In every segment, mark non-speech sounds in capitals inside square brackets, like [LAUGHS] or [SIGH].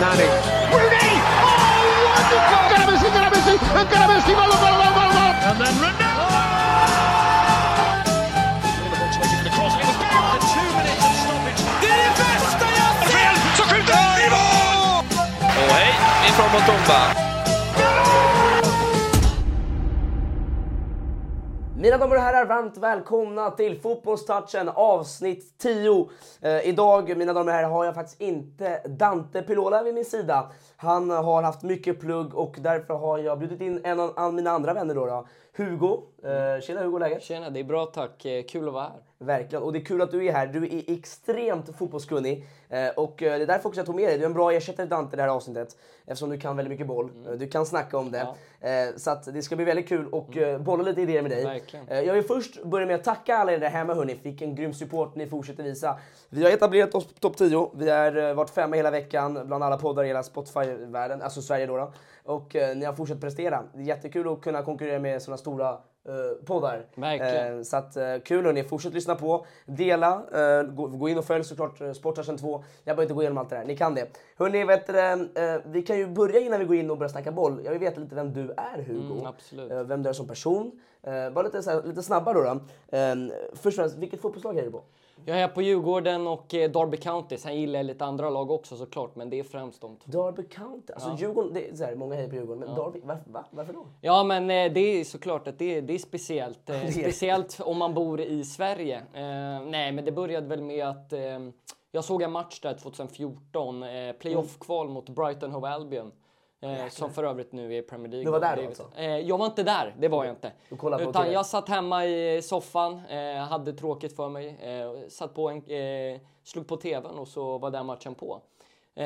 Nani. Rooney! Oh, wonderful! Ancora Messi, ancora Messi, ancora Messi, gol, gol, gol, gol, gol! And then Ronaldo! Och hej, Mina damer och herrar, varmt välkomna till Fotbollstouchen avsnitt 10. Eh, idag, mina damer och herrar, har jag faktiskt inte Dante Pilola vid min sida. Han har haft mycket plugg och därför har jag bjudit in en av mina andra vänner då. då. Hugo. Eh, tjena Hugo, läget? Tjena, det är bra tack. Eh, kul att vara här. Verkligen, och det är kul att du är här. Du är extremt fotbollskunnig. Eh, och eh, det är därför också jag tog med dig. Du är en bra ersättare till Dante det här avsnittet. Eftersom du kan väldigt mycket boll. Eh, Du kan snacka om det. Eh, så att det ska bli väldigt kul och eh, bolla lite idéer med dig. Verkligen. Jag vill först börja med att tacka alla er där hemma hörni. Vilken grym support ni fortsätter visa. Vi har etablerat oss på topp 10. Vi har varit femma hela veckan bland alla poddar i hela Spotify-världen. Alltså Sverige då. då. Och ni har fortsatt prestera. Det är jättekul att kunna konkurrera med sådana stora eh, poddar. Verkligen. Eh, så att, eh, kul hörni, fortsätt lyssna på, dela, gå, gå in och följ såklart eh, Sportaren 2. Jag behöver inte gå igenom allt det där, ni kan det. Hörni, vet, du, vi kan ju börja innan vi går in och börjar snacka boll. Jag vill veta lite vem du är Hugo. Mm, vem du är som person. Bara lite, här, lite snabbare då. då. Först och främst, vilket fotbollslag är du på? Jag är på Djurgården och eh, Derby County. Sen gillar jag lite andra lag också såklart, men det är främst de två. Derby County. Alltså Djurgården, det är så här, många hejar på Djurgården, men Derby, varför, va? varför då? Ja, men eh, det är såklart att det, det är speciellt. [LAUGHS] Eh, speciellt om man bor i Sverige. Eh, nej, men det började väl med att eh, jag såg en match där 2014. Eh, Playoff-kval mot Brighton Hove Albion. Eh, som för övrigt nu är i Premier League. Du var där då alltså? Eh, jag var inte där, det var jag inte. Du kollade på Utan TV? jag satt hemma i soffan, eh, hade tråkigt för mig. Eh, satt på en, eh, slog på TVn och så var den matchen på.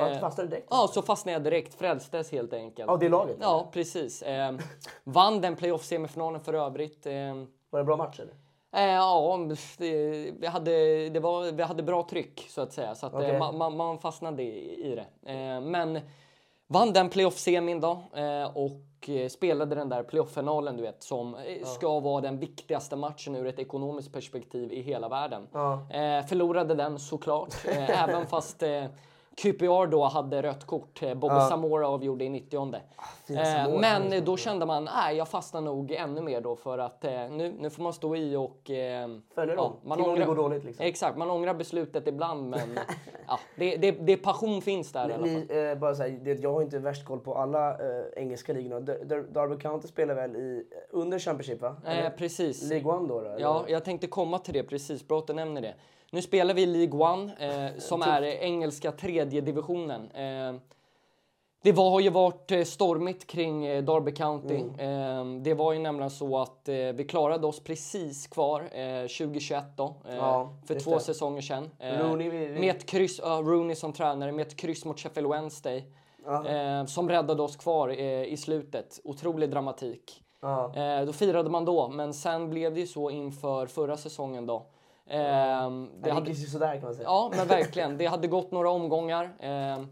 Fast- fastnade direkt? Ja, så fastnade jag direkt. Frälstes helt enkelt. Av det laget? Ja, precis. Eh, [LAUGHS] vann den playoff-semifinalen för övrigt. Eh, Var det en bra match eller? Eh, ja, det, vi, hade, det var, vi hade bra tryck så att säga. Så att, eh, man, man, man fastnade i, i det. Eh, men vann den playoff-semin då eh, och eh, spelade den där playoff-finalen du vet som eh, ska vara den viktigaste matchen ur ett ekonomiskt perspektiv i hela världen. Eh, förlorade den såklart, eh, [LAUGHS] även fast eh, QPR då hade rött kort. Eh, Bobby Samora avgjorde i 90 fina eh, Men då kände man, nej jag fastnar nog ännu mer då för att eh, nu, nu får man stå i och... Eh, Följer dem. man ångrar, det går dåligt, liksom. Exakt, man ångrar beslutet ibland men [LAUGHS] ja, det, det, det passion finns där i alla fall. Ni, eh, bara så här, det, jag har inte värst koll på alla eh, engelska ligorna. Der- Der- Derby County spelar väl i, under Championship va? Eh, precis. League One då? då? Ja, jag tänkte komma till det precis. Bra att du nämner det. Nu spelar vi i League One, eh, som är engelska tredje divisionen. Eh, det var, har ju varit eh, stormigt kring eh, Derby County. Mm. Eh, det var ju nämligen så att eh, vi klarade oss precis kvar eh, 2021 då, eh, Ja, för två det. säsonger sedan. Eh, Rooney, vi- Med ett kryss, ja, Rooney som tränare, med ett kryss mot Sheffield Wednesday. Eh, som räddade oss kvar eh, i slutet. Otrolig dramatik. Ja. Eh, då firade man då, men sen blev det ju så inför förra säsongen då. Ehm, Det hade... gick ju sådär kan man säga. Ja, men verkligen. Det hade gått några omgångar. Ehm,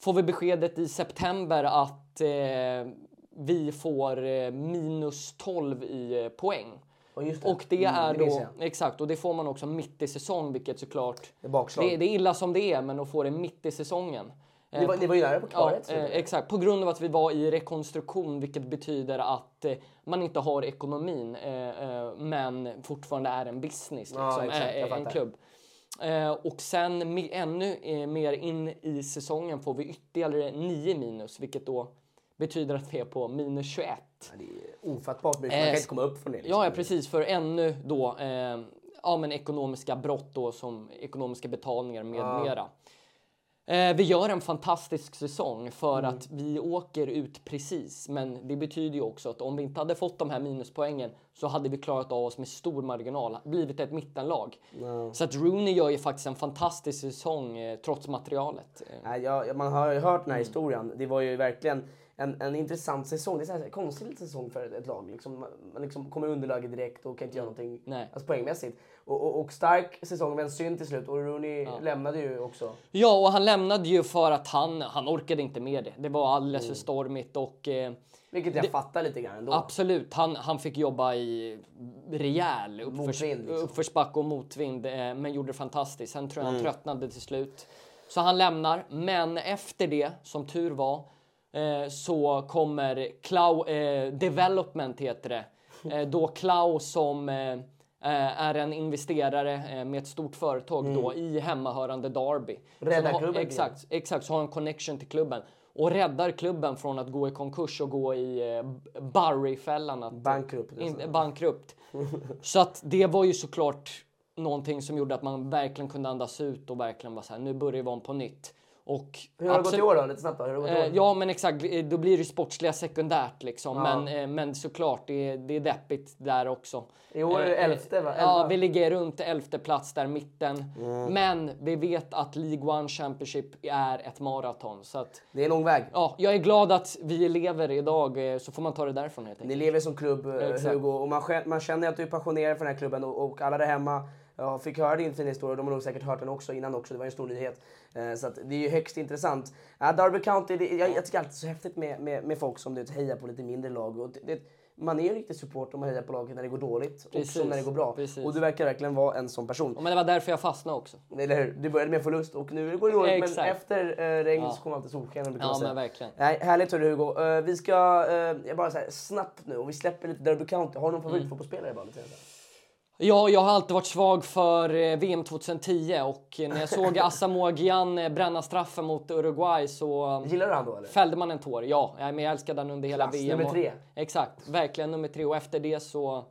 får vi beskedet i september att eh, vi får eh, minus 12 i eh, poäng. Och det. Och det Mm, är det minns då, exakt, och det får man också mitt i säsong, vilket såklart... Det är. Det, det är illa som det är, men att få det mitt i säsongen. Ni var, ni var ju nära på Ja, klarhet. eh, exakt. På grund av att vi var i rekonstruktion, vilket betyder att eh, man inte har ekonomin, eh, men fortfarande är en business, Ja, liksom, exakt, jag eh, en klubb. Och sen ännu mer in i säsongen får vi ytterligare 9 minus, vilket då betyder att vi är på minus 21. det är ofattbart mycket. Man kan inte komma upp från det. liksom. Ja, ja, precis. För ännu då ja, men ekonomiska brott då som ekonomiska betalningar med mera. Eh, vi gör en fantastisk säsong för Mm. att vi åker ut precis. Men det betyder ju också att om vi inte hade fått de här minuspoängen så hade vi klarat av oss med stor marginal, blivit ett mittenlag. Så att Rooney gör ju faktiskt en fantastisk säsong eh, trots materialet. Eh, jag, man har ju hört Mm. den här historien. Det var ju verkligen en, en intressant säsong. Det är här, konstig säsong för ett, lag. Liksom, man liksom kommer i underläge direkt och kan inte göra någonting Mm. Alltså, poängmässigt. Och, och, och stark säsong, men synd till slut. Och Rooney lämnade ju också. Ja, och han lämnade ju för att han, han orkade inte med det. Det var alldeles Mm. för stormigt och eh, Vilket jag fattar lite grann ändå. Absolut, han, han fick jobba i rejäl uppförs, Motvind, liksom. uppförsbacke och motvind, eh, men gjorde det fantastiskt. Sen tror jag Mm. han tröttnade till slut. Så han lämnar, men efter det, som tur var, eh, så kommer Clau, eh, Development heter det. Eh, då Clau som är en investerare eh, med ett stort företag då i hemmahörande Derby. Mm. Räddar har- klubben Exakt, exakt, så har han connection till klubben. Och räddar klubben från att gå i konkurs och gå i eh, Barry-fällan. att- Bankrupt, In, bankrupt. [LAUGHS] Så att det var ju såklart någonting som gjorde att man verkligen kunde andas ut och verkligen vara så här, nu börjar vi om på nytt. Och Hur har det gått i år då? Lite snabbt då. Hur har det gått i Eh, år? ja men exakt, då blir det sportsliga sekundärt liksom. Ja. Men, eh, men såklart, det är, det är deppigt där också. I år är det Eh, elfte, va? Ja, Elva. vi ligger runt elfte plats där mitten. Mm. Men vi vet att League One Championship är ett maraton. Så att, Det är en lång väg. ja, jag är glad att vi lever idag, så får man ta det därifrån helt Ni enkelt. lever som klubb, Exakt. Hugo, och man, man känner att du är passionerad för den här klubben och, och alla där hemma ja, fick höra din fina historia. De har nog säkert hört den också innan också. Det var en stor nyhet. Eh, så det är ju högst intressant. Ja, Derby County, det, jag, jag tycker alltid så häftigt med, med, med folk som du vet, hejar på lite mindre lag. Och det, det, man är ju riktigt support om man hejar på laget när det går dåligt Precis, och när det går bra. precis. Och du verkar verkligen vara en sån person. Ja, Men det var därför jag fastnade också. Eller hur? Du började med förlust och nu går det dåligt. Men efter eh, regn så kommer alltid solsken. Ja, men verkligen. Nej, härligt hörru Hugo. Eh, vi ska, uh, bara så här, snabbt nu, och vi släpper lite Derby County. Har du någon Mm. favoritfotbollsspelare bara? Lite? Ja, jag har alltid varit svag för eh, VM 2010 och när jag såg [LAUGHS] Asamoah Gyan eh, bränna straffen mot Uruguay så Gillar du han då eller? fällde man en tår. Ja, men jag älskade den under hela Klass, VM. nummer och- tre. Exakt, verkligen nummer tre. Och efter det så...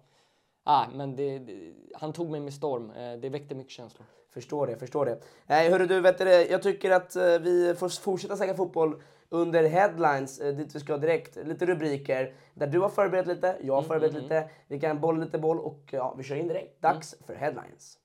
Ah, men det, det, han tog mig med storm. Eh, Det väckte mycket känslor. Förstår det, förstår det. Nej, hörru du, vet du, jag tycker att eh, vi får fortsätta snacka fotboll under headlines, eh, dit vi ska direkt. Lite rubriker där du har förberett lite, jag har Mm, förberett lite. Vi kan bolla lite boll och ja, vi kör in direkt. Dags Mm. för headlines.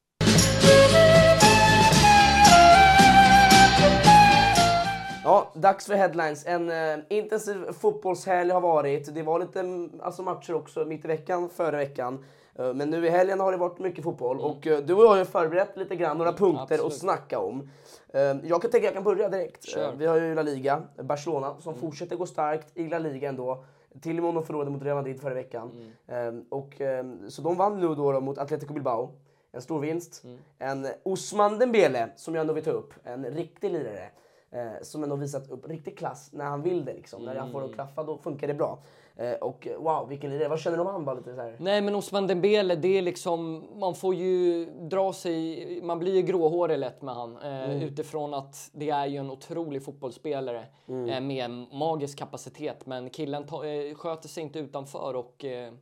Ja, dags för headlines. En eh, intensiv fotbollshelg har varit. Det var lite mm, alltså, matcher också mitt i veckan, före veckan. Eh, men nu i helgen har det varit mycket fotboll. Och eh, du och jag har ju förberett lite grann, några punkter att absolut. snacka om. Eh, jag kan tänka jag kan börja direkt. Kör. Vi har ju La Liga, Barcelona, som fortsätter gå starkt i La Liga ändå. Till och med de förlorade mot Real Madrid förra veckan. Eh, och, så de vann nu då, då mot Atletico Bilbao. En stor vinst. En Osman Dembele, som jag ändå vill ta upp. En riktig lirare. Som ändå visat upp riktig klass när han vill det. Liksom. När han får det att klaffa då funkar det bra. Eh, och eh, wow, vilken lirare. Vad känner du om han? Bara lite så här? Nej, men Osman Dembele, det är liksom... Man får ju dra sig... Man blir ju gråhårig lätt med han. Eh, Mm. Utifrån att det är ju en otrolig fotbollsspelare Mm. eh, med magisk kapacitet. Men killen ta, eh, sköter sig inte utanför och eh,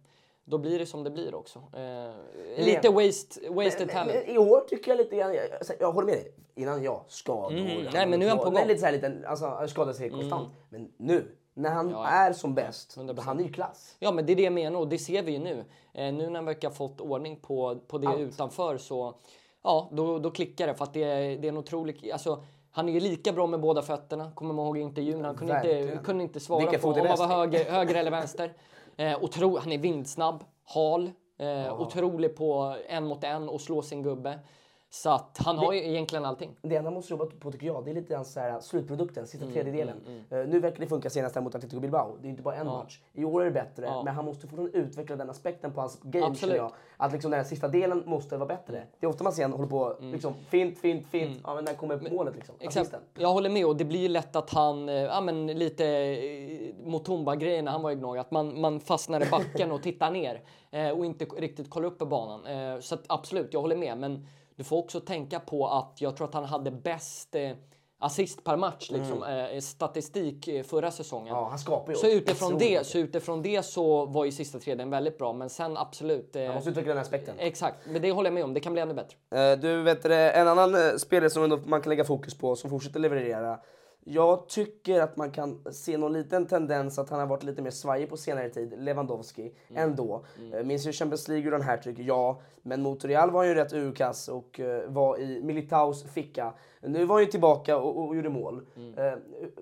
då blir det som det blir också. Eh, lite waste, wasted Men, talent. men, I år tycker jag lite grann, jag, jag, håller med dig. Innan jag skador. Mm. Nej, men nu är han på gång. lite så här liten, alltså han skadar sig konstant. Men nu, när han Ja, är som bäst, 100%. han är ju klass. Ja, men det är det jag menar och det ser vi ju nu. Eh, nu när han verkar ha fått ordning på, på det Allt. utanför så ja, då, då klickar det för att det är, det är en otrolig... Alltså, han är ju lika bra med båda fötterna. Kommer man ihåg i intervjun? Han kunde inte, kunde inte svara Vilka på om han var höger, höger eller vänster. [LAUGHS] Eh, otro, han är vindsnabb, hal, Eh, Otrolig på en mot en och slå sin gubbe. Så att han har ju egentligen allting. Det enda man måste jobba på tycker jag, det är lite grann så här, slutprodukten, sista Mm, tredjedelen. Eh, nu verkar det funka senast mot Atletico Bilbao. Det är inte bara en match. I år är det bättre, men han måste fortfarande utveckla den aspekten på hans game Absolut. jag. Att liksom den här sista delen måste vara bättre. Det är ofta man ser han håller på liksom fint, fint, fint. Ja men när kommer målet liksom? Exakt. Jag håller med och det blir ju lätt att han, eh, ja men lite eh, Mutumba-grejen när han var i Gnaget, att man, man fastnar i backen och tittar ner eh, och inte riktigt kollar upp på banan. Eh, så att absolut, jag håller med. Men du får också tänka på att jag tror att han hade bäst eh, assist per match, liksom, eh, statistik eh, förra säsongen. Ja, han skapar ju Så utifrån, det, så utifrån det så var ju sista tredjedelen väldigt bra, men sen absolut. Eh, Han måste utveckla den aspekten. Exakt, men det håller jag med om. Det kan bli ännu bättre. Eh, Du vet en annan eh, spelare som man kan lägga fokus på, som fortsätter leverera. Jag tycker att man kan se någon liten tendens att han har varit lite mer svajig på senare tid, Lewandowski, ändå. Mm. Minns ju Champions League gjorde han hattrick, ja. Men mot Real var han ju rätt urkass och eh, var i Militaus ficka. Nu var han ju tillbaka och, och gjorde mål. Eh,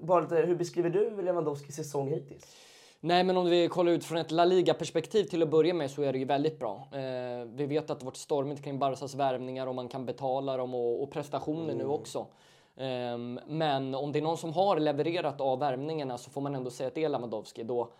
bara lite, hur beskriver du Lewandowskis säsong hittills? Nej, men om vi kollar ut från ett La Liga-perspektiv till att börja med så är det ju väldigt bra. Eh, vi vet att det varit stormigt kring Barcas värvningar och man kan betala dem och, och prestationer nu också. Ehm, men om det är någon som har levererat av värvningarna så får man ändå säga att det är Lewandowski. Då,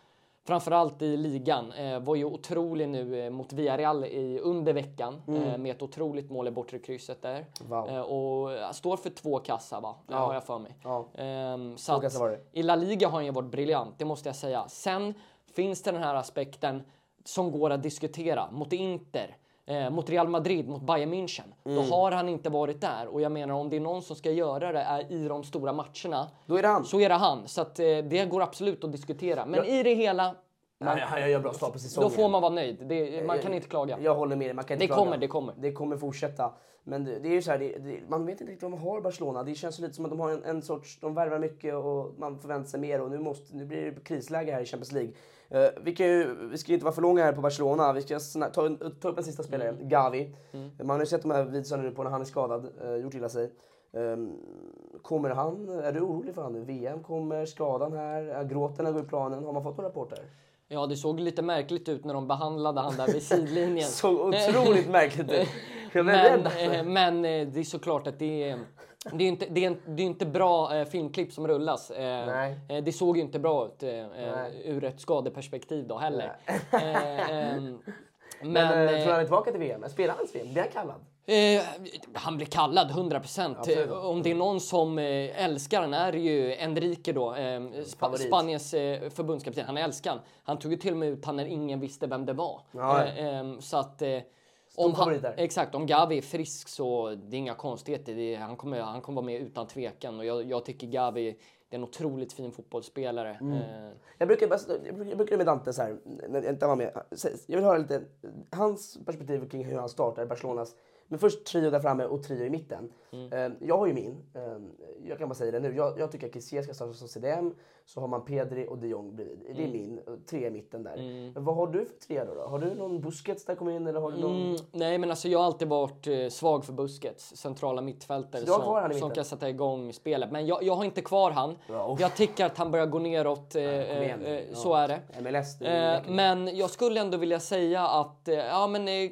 framförallt i ligan. Eh, var ju otrolig nu eh, mot Villarreal i, under veckan eh, med ett otroligt mål i bortre krysset där. Wow. Och står för två kassar va? Ja. har jag för mig. Ja. Ehm, så att kassar var det. I La Liga har han ju varit briljant, det måste jag säga. Sen finns det den här aspekten som går att diskutera mot Inter. Eh, mot Real Madrid, mot Bayern München. Mm. Då har han inte varit där. Och jag menar om det är någon som ska göra det är i de stora matcherna. Då är det han. Så är det han. Så att, eh, det går absolut att diskutera. Men i det hela, Man, han gör bra start på säsongen. då får man vara nöjd. Det, man kan inte klaga. Jag håller med dig, man kan inte Det klaga. kommer, det kommer. Det kommer fortsätta. Men det, det är ju så här, det, det, man vet inte riktigt vad man har Barcelona. Det känns lite som att de har en, en sorts, de värvar mycket och man förväntar sig mer och nu, måste, nu blir det krisläge här i Champions League. Eh, vi, kan ju, vi ska inte vara för långa här på Barcelona. Vi ska ta, ta upp en sista spelare, Mm. Gavi. Man har ju sett de här videorna nu på när han är skadad, uh, gjort illa sig. Ehm, kommer han, är du orolig för honom? VM kommer, skadan här, är gråten går i planen. Har man fått några rapporter? Ja, det såg lite märkligt ut när de behandlade han där vid [LAUGHS] sidlinjen. Så otroligt märkligt ut. [LAUGHS] Men, eh, men det är såklart att det är, det är inte, det är, det är inte bra eh, filmklipp som rullas. Eh, Nej. eh, det såg ju inte bra ut eh, eh, ur ett skadeperspektiv då heller. Eh, ehm, [LAUGHS] Men, men tror han är tillbaka till VM? Spelar han ens VM? Blir han kallad? Eh, han blir kallad 100 procent. Om det är någon som eh, älskar han är ju Enrique då, eh, Favorit. Spaniens eh, förbundskapten. Han älskar han. Han tog ju till och med ut han när ingen visste vem det var. Ja. Eh, ehm, så att om han, exakt, om Gavi är frisk så det är inga konstigheter. Är, han, kommer, han kommer vara med utan tvekan och jag, jag tycker Gavi det är en otroligt fin fotbollsspelare. Mm. Eh, Jag brukar, bara- jag brukar, jag brukar med Dante så här, när jag inte var med. Jag vill höra lite hans perspektiv kring hur han startar i Barcelonas. Men först trio där framme och trio i mitten. Eh, Jag har ju min. Eh, Jag kan bara säga det nu. Jag, jag tycker att Kessie ska starta som CDM. Så har man Pedri och de Jong bredvid. Det är min. eh, Tre i mitten där. Men vad har du för tre då? då? Har du någon Busquets där kommer in? Eller har du någon... Mm, nej, men alltså jag har alltid varit eh, svag för Busquets, centrala mittfältare som, som kan sätta igång spelet. Men jag, jag har inte kvar han. Ja, uff. jag tycker att han börjar gå neråt. Eh, igen. eh, Ja. Så är det. MLS, det är Eh, men jag skulle ändå vilja säga att eh, ja, men, eh,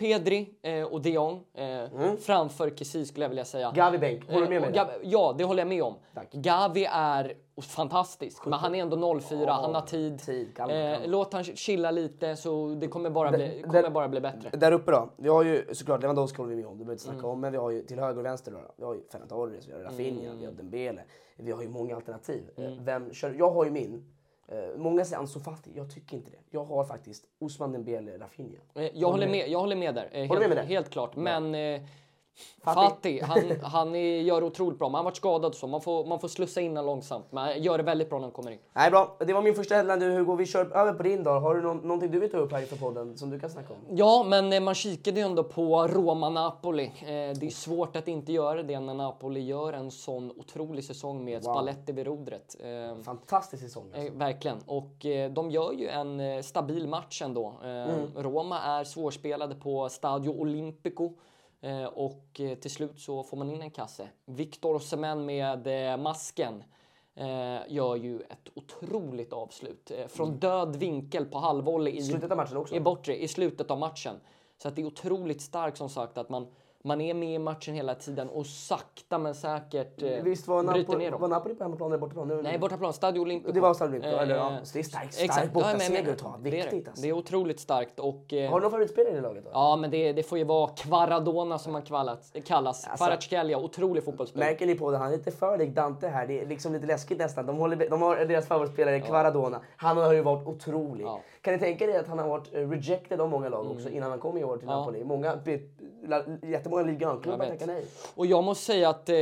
Pedri eh, och de Jong eh, framför Kessie skulle jag vilja säga. Mm. Gavi bänk. Håller du med Eh, mig? där? Gavi- Ja, det håller jag med om. Tack. Gavi är fantastisk, men han är ändå 04, han har tid. tid, kan- eh, kan. låt han chilla lite så det kommer bara bli, kommer det- bara bli bättre. Där uppe då. Vi har ju såklart Lewandowski håller vi med om, det behöver inte snacka Mm. om. Men vi har ju till höger och vänster då. Vi har ju Ferran Torres, vi har Rafinha, vi har Dembele. Vi har ju många alternativ. Eh, Mm. Vem kör? Jag har ju min. Eh, Många säger Ansu Fati, jag tycker inte det. Jag har faktiskt Osman Dembele, Rafinha. Eh, Jag håller med, jag håller med där. Eh, Håller helt, med med det? helt klart. Men eh, Fatih. Fatih, han, han är, gör otroligt bra. Men han har varit skadad så man får, man får slussa in honom långsamt. Men han gör det väldigt bra när han kommer in. Nej bra, det var min första headline du Hugo. Vi kör över på din då. Har du någon, någonting du vill ta upp här inför podden som du kan snacka om? Ja, men eh, man kikade ju ändå på Roma-Napoli. Eh, det är svårt att inte göra det när Napoli gör en sån otrolig säsong med Spalletti vid rodret. Eh, Fantastisk säsong. Alltså. Eh, verkligen. Och de gör ju en stabil match ändå. Eh, Roma är svårspelade på Stadio Olimpico. Eh, och eh, till slut så får man in en kasse. Victor Osimhen med eh, masken. gör ju ett otroligt avslut. Från död vinkel på halvvolley i, Slutet av matchen också. i bortre, i slutet av matchen. Så att det är otroligt starkt som sagt att man, man är med i matchen hela tiden och sakta men säkert eh, Visst var bryter Napoli, ner var dem. Napoli på hemmaplan eller bortaplan? Nu- Nej, bortaplan. Stadio Olimpico. Det var Stadio Olimpico, eller ja, Eh, så det är starkt- stark exakt. bortaseger Ja, att ta. det är Viktigt, det. alltså. Det är otroligt starkt och... eh, Har du någon favoritspelare i laget då? Ja, men det, det får ju vara Kvaradona som han kvallat, kallas. Alltså- Kvaratskhelia, otrolig fotbollsspelare. Märker ni på det? Han är lite för lik Dante här. Det är liksom lite läskigt nästan. De, håller, de har deras favoritspelare Kvaradona. Han har ju varit otrolig. Ja. Kan ni tänka er att han har varit eh, rejected av många lag också innan han kom i år till Mm. Ja. Napoli? Många, jättemånga Ligue Jag 1-klubbar vet. tackar nej. Och jag måste säga att eh,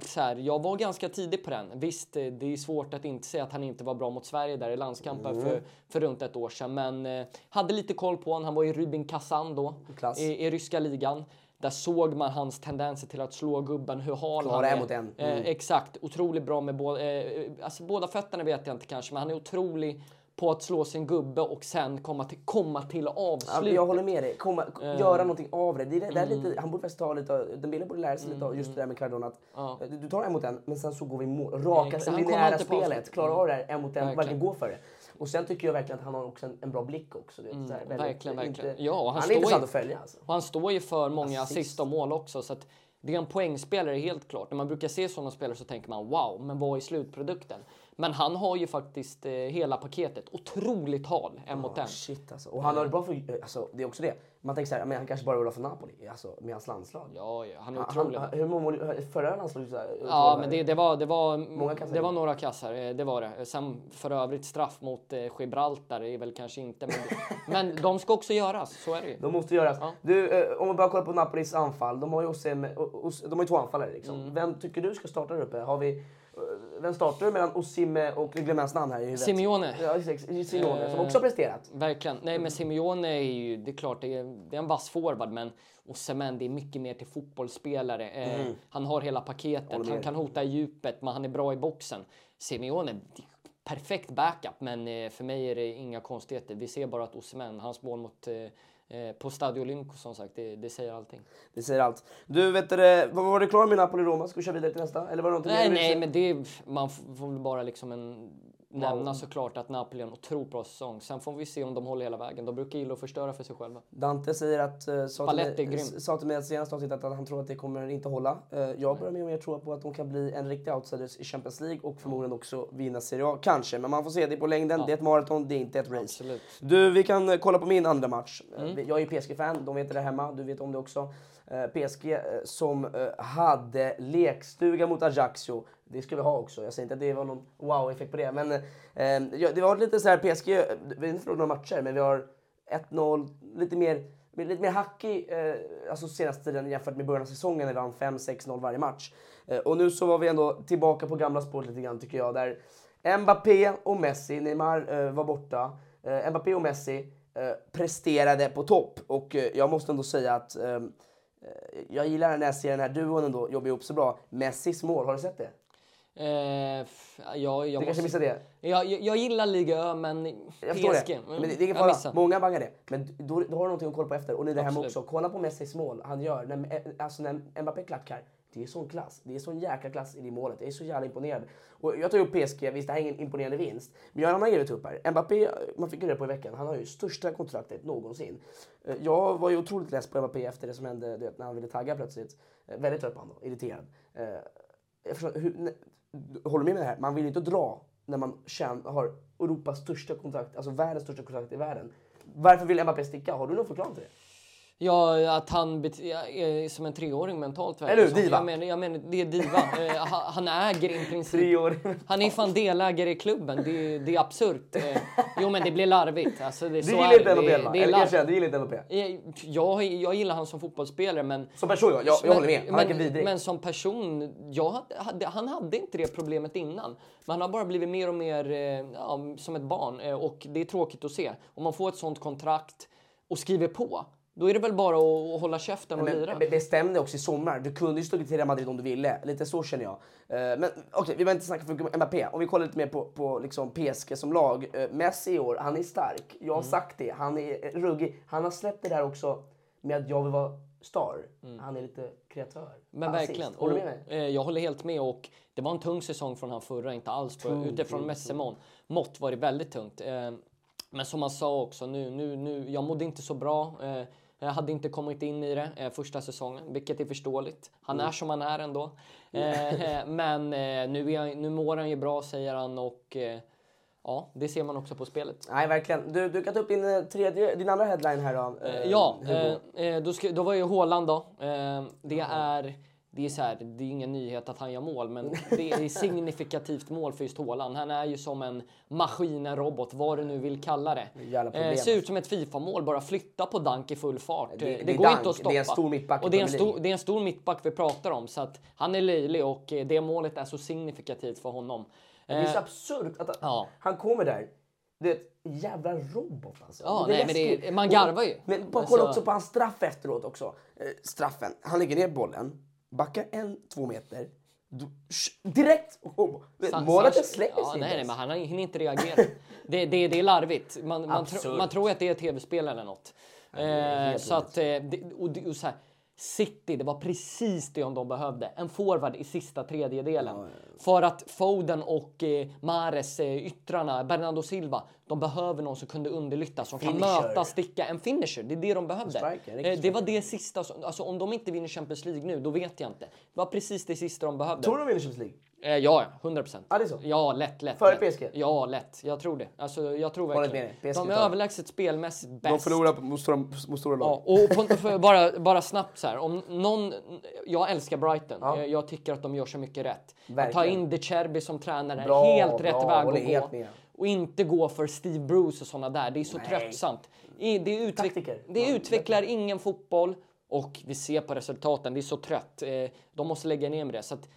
så här, jag var ganska tidig på den. Visst, eh, det är svårt att inte säga att han inte var bra mot Sverige där i landskampen Mm. för, för runt ett år sedan. Men eh, hade lite koll på honom. Han var i Rubin Kazan då, i, i ryska ligan. Där såg man hans tendenser till att slå gubben, hur hal han är. mot en. Eh, Mm. exakt, otroligt bra med båda, eh, alltså båda fötterna vet jag inte kanske, men han är otrolig på att slå sin gubbe och sen komma till, komma till Ja, avslut. jag håller med dig. Komma, Eh. Göra någonting av det. det, det Mm. lite, han borde faktiskt ta lite den bilden borde lära sig lite av just det där med Cardona. Att, Ja. eh, Du tar en mot en, men sen så går vi mål. Raka, kommer linjära spelet. Klara av det här en mot en, Verkligen. verkligen gå för det. Och sen tycker jag verkligen att han har också en, en bra blick också. Vet, här, väldigt- Mm, verkligen, verkligen. Inte, Ja, han han, är står intressant ju- att följa alltså. Han står ju för många Assist. assist och mål också. Så att det är en poängspelare helt klart. När man brukar se sådana spelare så tänker man wow, men vad är slutprodukten? Men han har ju faktiskt eh, hela paketet. Otroligt hal, en mot en. Shit alltså. Och han har det bra för, alltså, det är också det. Man tänker så här, men han kanske bara vill ha för Napoli, alltså med hans landslag. Ja, ja, han är otrolig. han, hur många mål, förra landslaget så här, Ja, tolv men det, det, var, det, var, Många kassar det var några kassar, eh, det var det. Sen för övrigt straff mot eh, Gibraltar är väl kanske inte, men, [LAUGHS] men de ska också göras, så är det ju. De måste göras. Ja. Du, eh, om vi bara kollar på Napolis anfall. De har ju, Osim, Os, de har ju två anfallare. Liksom. Mm. Vem tycker du ska starta där uppe? Har vi, eh, vem startar mellan Osime och, jag glömmer hans namn här i huvudet. Simeone. Ja. Simeone, som Eh, också har presterat. Verkligen. Nej, men Simeone är ju, det är klart, det är, det är en vass forward, men Osimhen, det är mycket mer till fotbollsspelare. Eh, Han har hela paketet, han kan hota i djupet, men han är bra i boxen. Simeone, perfekt backup, men eh, för mig är det inga konstigheter. Vi ser bara att Osimhen, hans mål mot eh, eh, på Stadio Olimpico som sagt, det, det säger allting. Det säger allt. Du, vet du, var du klar med Napoli-Roma? Ska vi köra vidare till nästa? Eller var det Nej, nej, men det, man får väl bara liksom en, nämna såklart att Napoli har en otroligt bra säsong. Sen får vi se om de håller hela vägen. De brukar gilla att förstöra för sig själva. Dante säger att, uh, sa, till mig, sa till mig att senast avsnittet att han tror att det kommer inte hålla. Eh, jag börjar med att mer tro på att de kan bli en riktig outsiders i Champions League och förmodligen också vinna Serie A. Kanske, men man får se. Det på längden. Det är ett maraton, det är inte ett race. Absolut. Du, vi kan eh, kolla på min andra match. Eh, Mm. Jag är PSG-fan, de vet det där hemma. Du vet om det också. Eh, PSG eh, som eh, hade lekstuga mot Ajaccio. Det ska vi ha också. Jag säger inte att det var någon wow-effekt på det. Men det var lite så här PSG, vi har inte förlorat några matcher, men vi har 1-0, lite mer, lite mer hackig eh, alltså senaste tiden jämfört med början av säsongen när vi vann 5-6-0 varje match. Eh, och nu så var vi ändå tillbaka på gamla spåret lite grann tycker jag. Där Mbappé och Messi, Neymar eh, var borta. Eh, Mbappé och Messi presterade på topp. Och jag måste ändå säga att jag gillar när jag ser den här duon ändå jobba ihop så bra. Messis mål, har du sett det? Eh, f- jag, Du kanske missade det? Jag, jag, jag gillar Liga Ö, men Jag PSG. det. Men det, det är ingen fara. Många bangar det. Men då, då har du någonting att kolla på efter. Och ni där hemma också. Kolla på Messis mål han gör. När, alltså när Mbappé klackar. Det är sån klass. Det är sån jäkla klass i det målet. Jag är så jävla imponerad. Och jag tar upp PSG. Visst, det här är ingen imponerande vinst. Men jag har en annan grej att ta upp här. Mbappé, man fick ju det på i veckan. Han har ju största kontraktet någonsin. Eh, jag var ju otroligt less på Mbappé efter det som hände du vet, när han ville tagga plötsligt. Eh, väldigt trött på honom då. Irriterad. Eh, jag förstår, hur, ne, du håller med mig här? Man vill ju inte dra när man känner, har Europas största kontrakt, alltså världens största kontrakt i världen. Varför vill Mbappé sticka? Har du någon förklaring till det? Ja, att han är som en treåring mentalt. Eller hur? Diva. Jag menar, jag menar, det är diva. [LAUGHS] Eh, han, äger i princip... Tre år. Han är fan delägare i klubben. Det, är- det är absurt. Eh, jo, men det blir larvigt. Alltså, det, Du så gillar inte Det, va? Eller larvigt. kanske, du gillar inte Mbappé? Jag, jag, gillar han som fotbollsspelare, men... Som person ja, jag, jag håller med. Han verkar vidrig. men som person, jag hade, han hade inte det problemet innan. Men han har bara blivit mer och mer eh, ja, som ett barn eh, och det är tråkigt att se. Om man får ett sånt kontrakt och skriver på, då är det väl bara att, hålla käften och lira. Men, men det stämde också i sommar. Du kunde ju stuckit till Real Madrid om du ville. Lite så känner jag. Eh, Men okej, vi behöver inte snacka för Mbappé. Om vi kollar lite mer på, på liksom PSG som lag. Eh, Messi i år, han är stark. Jag har Mm. sagt det. Han är ruggig. Han har släppt det där också med att jag vill vara star. Han är lite kreatör. Men Assist. verkligen. Håller du med mig? eh, jag håller helt med och det var en tung säsong från han förra, inte alls. Tung, utifrån tung, Messemon mått var det väldigt tungt. Men som han sa också, nu, nu, nu, jag mådde inte så bra. Eh, jag hade inte kommit in i det eh, första säsongen, vilket är förståeligt. Han Mm. är som han är ändå. Eh, men nu, är nu mår han ju bra, säger han. Och ja, det ser man också på spelet. Nej, verkligen. Du, du kan ta upp din, tredje, din andra headline här då. eh, Ja, eh, då, ska, då var ju Haaland då. Eh, det är... Det är, så här, det är ingen nyhet att han gör mål, men det är signifikativt mål för just Haaland. Han är ju som en maskin, en robot, vad du nu vill kalla det. Problem, Eh, ser ut alltså. som ett Fifa-mål, bara flytta på dank i full fart. Det- Eh, det är går dank, inte att stoppa. det är en stor mittback Och det är, en stor, det är en stor mittback vi pratar om, så att han är löjlig och eh, det målet är så signifikativt för honom. Det är så Eh, absurt att ja. han kommer där. Det är ett jävla robot alltså. Ja, Det nej, men det är- man garvar ju. Men bara Alltså- kolla också på hans straff efteråt också. Eh, straffen. Han lägger ner bollen, backar en, två meter. Du, direkt! Oh, målet är ja, inte nej, nej, ens. men han hinner inte reagera. det, det, det är larvigt. Man, man, tro, man tror att det är tv-spel eller något. är Eh, så att, eh, och, och så här, City, det var precis det de behövde. En forward i sista tredjedelen. För att Foden och eh, Mares, eh, yttrarna, Bernardo Silva, de behöver någon som kunde underlytta, som kan Finisher. möta, sticka. En finisher, det är det de behövde. striker, Eh, det var det sista, som- alltså om de inte vinner Champions League nu, då vet jag inte. Det var precis det sista de behövde. Tror du de vinner Champions League? Eh, ja, 100 procent. Ja, det är så? Ja, lätt, lätt. Före lätt. PSG? Ja, lätt. Jag tror det. Alltså, jag tror verkligen. med. PSG De är överlägset spelmässigt bäst. De förlorar mot stora, mot stora lag. Ja, och på, för, bara, bara snabbt så här. Om någon, jag älskar Brighton. Ja. Jag, jag tycker att de gör så mycket rätt. Verkligen. Ta in De Cherby som tränare. Bra, helt bra, rätt väg att helt gå. med. Och inte gå för Steve Bruce och såna där. Det är så Nej. tröttsamt. Det, utveck- Taktiker. det Ja, utvecklar ingen fotboll. Och vi ser på resultaten, det är så trött. Eh, De måste lägga ner med det. Så att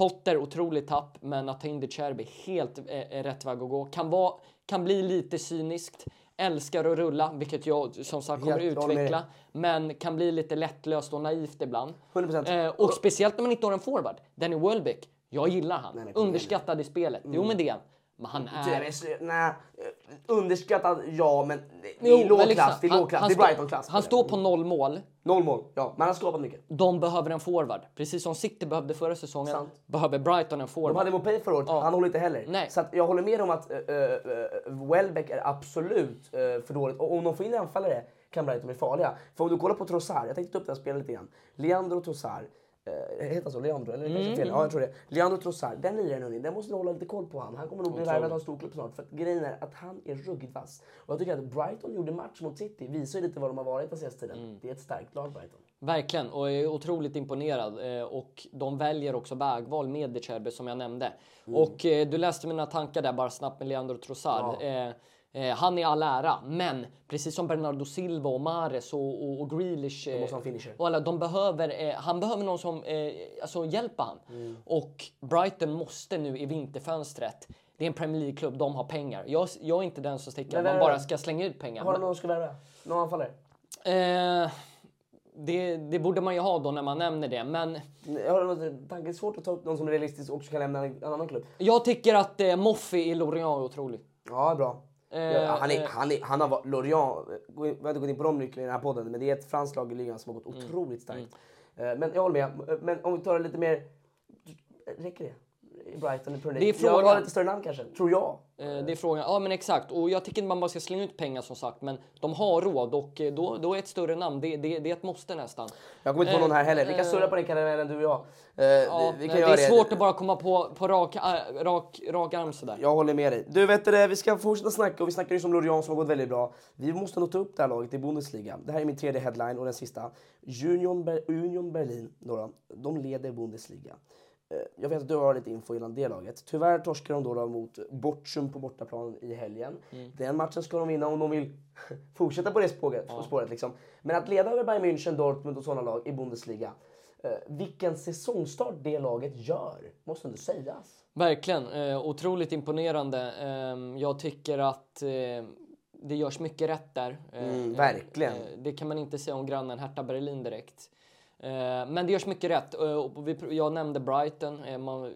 Potter, otroligt tapp, men att ta in De Cherby, helt eh, är rätt väg att gå. Kan, vara, kan bli lite cyniskt, älskar att rulla, vilket jag som sagt kommer Helt, med utveckla. Men kan bli lite lättlöst och naivt ibland. 100%. Eh, och speciellt när man inte har en forward. Danny Welbeck, jag gillar han. Nej, nej. Underskattad i spelet. Jo men det är. Men han Det är... är så- Nej, eh, underskattad ja, men är låg klass. Det är han- låg klass. står- Brighton-klass. Han står på noll mål. Noll mål, ja. Men han skapat mycket. De behöver en forward. Precis som City behövde förra säsongen. Sant. Behöver Brighton en De forward. hade Mopay förra året, Ja. han håller inte heller. Nej. Så att jag håller med om att uh, Welbeck är absolut eh, för dåligt. Och om de får in anfallare kan Brighton bli farliga. För om du kollar på Trossard, jag tänkte ta upp det här spelet lite grann. Leandro Trossard, uh, heter han så? Leandro? Eller kanske fel? Ja, jag tror det. Leandro Trossard, den liraren hörni, den måste du hålla lite koll på han. Han kommer nog bli värvad av en stor klubb snart. För att grejen är att han är ruggigt vass. Och jag tycker att Brighton gjorde match mot City, visar ju lite vad de har varit den senaste tiden. Det är ett starkt lag Brighton. Verkligen, och jag är otroligt imponerad. Eh, Och de väljer också vägval med De Cherby som jag nämnde. Mm. Och eh, du läste mina tankar där bara snabbt med Leandro Trossard. Eh, eh, han är all ära, men precis som Bernardo Silva och Mares och, och, och Grealish. Eh, och alla, de behöver, eh, han behöver någon som eh, alltså, hjälper han. Mm. Och Brighton måste nu i vinterfönstret det är en Premier League-klubb, de har pengar. Jag, jag är inte den som sticker att man bara ska slänga ut pengar. Har de någon som ska värva? Någon anfallare? Eh, det, det borde man ju ha då när man nämner det. Men Jag har något, tanke, det är svårt att ta upp någon som är realistisk och också kan lämna en annan klubb. jag tycker att eh, Moffi i Lorient är otrolig. Ja, bra. Eh, ja, han, är, eh. han, är, han har. Lorient, in- vi har inte gått in på dem mycket i den här podden, men det är ett franskt lag i ligan som har gått Mm. otroligt starkt. Eh, Men jag håller med. Men om vi tar det lite mer... Räcker det? I Brighton i Premier Det är League? Jag frågan. har lite större namn kanske, tror jag. Eh, det är frågan. Ja men exakt. Och jag tycker inte man bara ska slänga ut pengar som sagt. Men de har råd och eh, då, då är ett större namn. Det, det, det är ett måste nästan. Jag kommer inte på någon här heller. Vi kan Eh, surra på den karamellen du och jag. Ja, vi, vi det är svårt att bara komma på, på rak, rak, rak arm sådär. Jag håller med dig. Du vet det, vi ska fortsätta snacka och vi snackar ju som Lorient som har gått väldigt bra. Vi måste nog ta upp det här laget i Bundesliga. Det här är min tredje headline och den sista. Union, Ber- Union Berlin, då, de leder Bundesliga. Eh, Jag vet att du har lite info gällande det laget. Tyvärr torskar de då, då mot Bochum på bortaplan i helgen. Den matchen ska de vinna om de vill [LAUGHS] fortsätta på det spåret. På spåret liksom. Men att leda över Bayern München, Dortmund och sådana lag i Bundesliga. Eh, vilken säsongstart det laget gör, måste ändå sägas. Verkligen. Eh, otroligt imponerande. Eh, jag tycker att eh, det görs mycket rätt där. Eh, Mm, verkligen. Det kan man inte säga om grannen Hertha Berlin direkt. Eh, men det görs mycket rätt. Eh, jag nämnde Brighton. Eh, man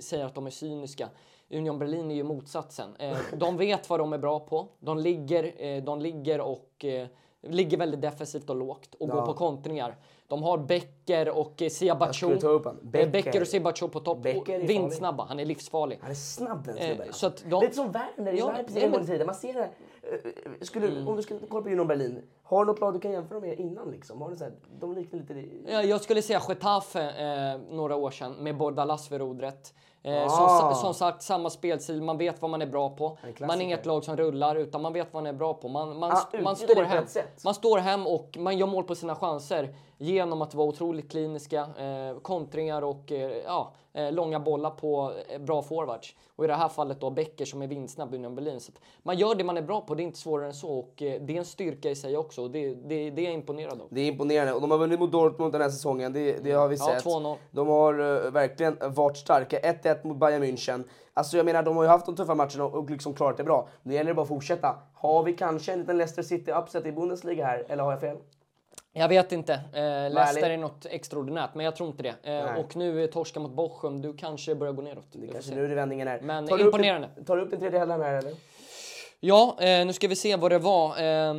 säger att de är cyniska. Union Berlin är ju motsatsen. De vet vad de är bra på. De ligger, de ligger och ligger väldigt defensivt och lågt och Ja. går på kontringar. De har Becker och Siabacho. Becker. Becker och Siabacho på topp. Vindsnabba, han är livsfarlig. Han är snabb den snubben. de- Lite som Werner i Leipzig en gång i tiden. Man ser det. Eh, Skulle, Mm. Om du skulle kolla på Union Berlin, har du något lag du kan jämföra med innan? Liksom? Har du så här, de liknar lite... Ja, jag skulle säga Getafe eh, några år sedan med Bordalas vid rodret. Eh, Ah. som, som sagt, samma spelstil, man vet vad man är bra på. klassiker. Man är inget lag som rullar, utan man vet vad man är bra på. Man, man, Ah, man, står hem, man står hem och man gör mål på sina chanser genom att vara otroligt kliniska, eh, kontringar och eh, ja, eh, långa bollar på eh, bra forwards. Och i det här fallet då Becker som är vindsnabb i Union Berlin. Så man gör det man är bra på, det är inte svårare än så. Och eh, det är en styrka i sig också. och Det, det, det är av. Det är imponerande. Och de har vunnit mot Dortmund den här säsongen, det, det har vi Ja, sett. 2-0. De har eh, verkligen varit starka. 1-1 mot Bayern München. Alltså jag menar, de har ju haft de tuffa matcherna och, och liksom klarat det bra. Nu gäller det bara att fortsätta. Har vi kanske en liten Leicester City-upset i Bundesliga här, eller har jag fel? Jag vet inte. Eh, Leicester är något extraordinärt, men jag tror inte det. Eh, och nu är torska mot Bochum, du kanske börjar gå neråt. Får Kanske nu är det vändningen är. Men tar du upp imponerande. Tar du upp den tredje halvan här eller? Ja, eh, nu ska vi se vad det var. Eh,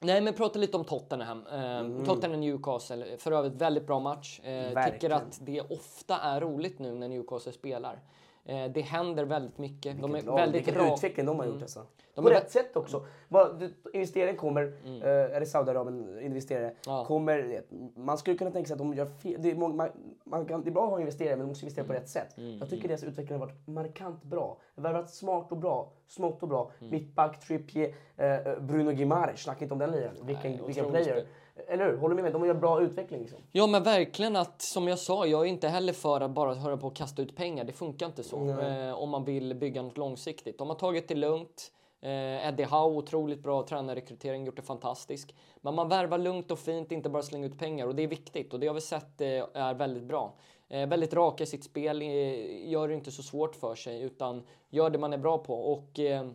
nej, men prata lite om Tottenham. Eh, Tottenham Newcastle, för övrigt väldigt bra match. Eh, tycker Mm. Verkligen. att det ofta är roligt nu när Newcastle spelar. Eh, det händer väldigt mycket. De är Ja, väldigt vilken bra. utveckling de har gjort alltså. De På rätt sätt också. Bara, du- investeringen kommer, eh, är det Saudiarabien investerare, Ja. kommer, man skulle kunna tänka sig att de gör fel. Det är, många, man, man kan, det är bra att ha investerare men de måste investera på rätt sätt. Jag tycker deras utveckling har varit markant bra. Det har varit smart och bra, smått och bra. Mittback, Trippier, eh, Bruno Gimares, snacka inte om den liraren. Vilken, Nej, vilken player. Eller hur? Håller du med? De gör bra utveckling. Liksom. Ja men verkligen att, som jag sa, jag är inte heller för att bara höra på och kasta ut pengar. Det funkar inte så. Eh, om man vill bygga något långsiktigt. De har tagit det lugnt. Eh, Eddie Howe, otroligt bra tränarrekrytering, gjort det fantastiskt. Men man värvar lugnt och fint, inte bara slänga ut pengar. Och det är viktigt och det har vi sett eh, är väldigt bra. Eh, väldigt raka i sitt spel, eh, gör det inte så svårt för sig utan gör det man är bra på. Och eh,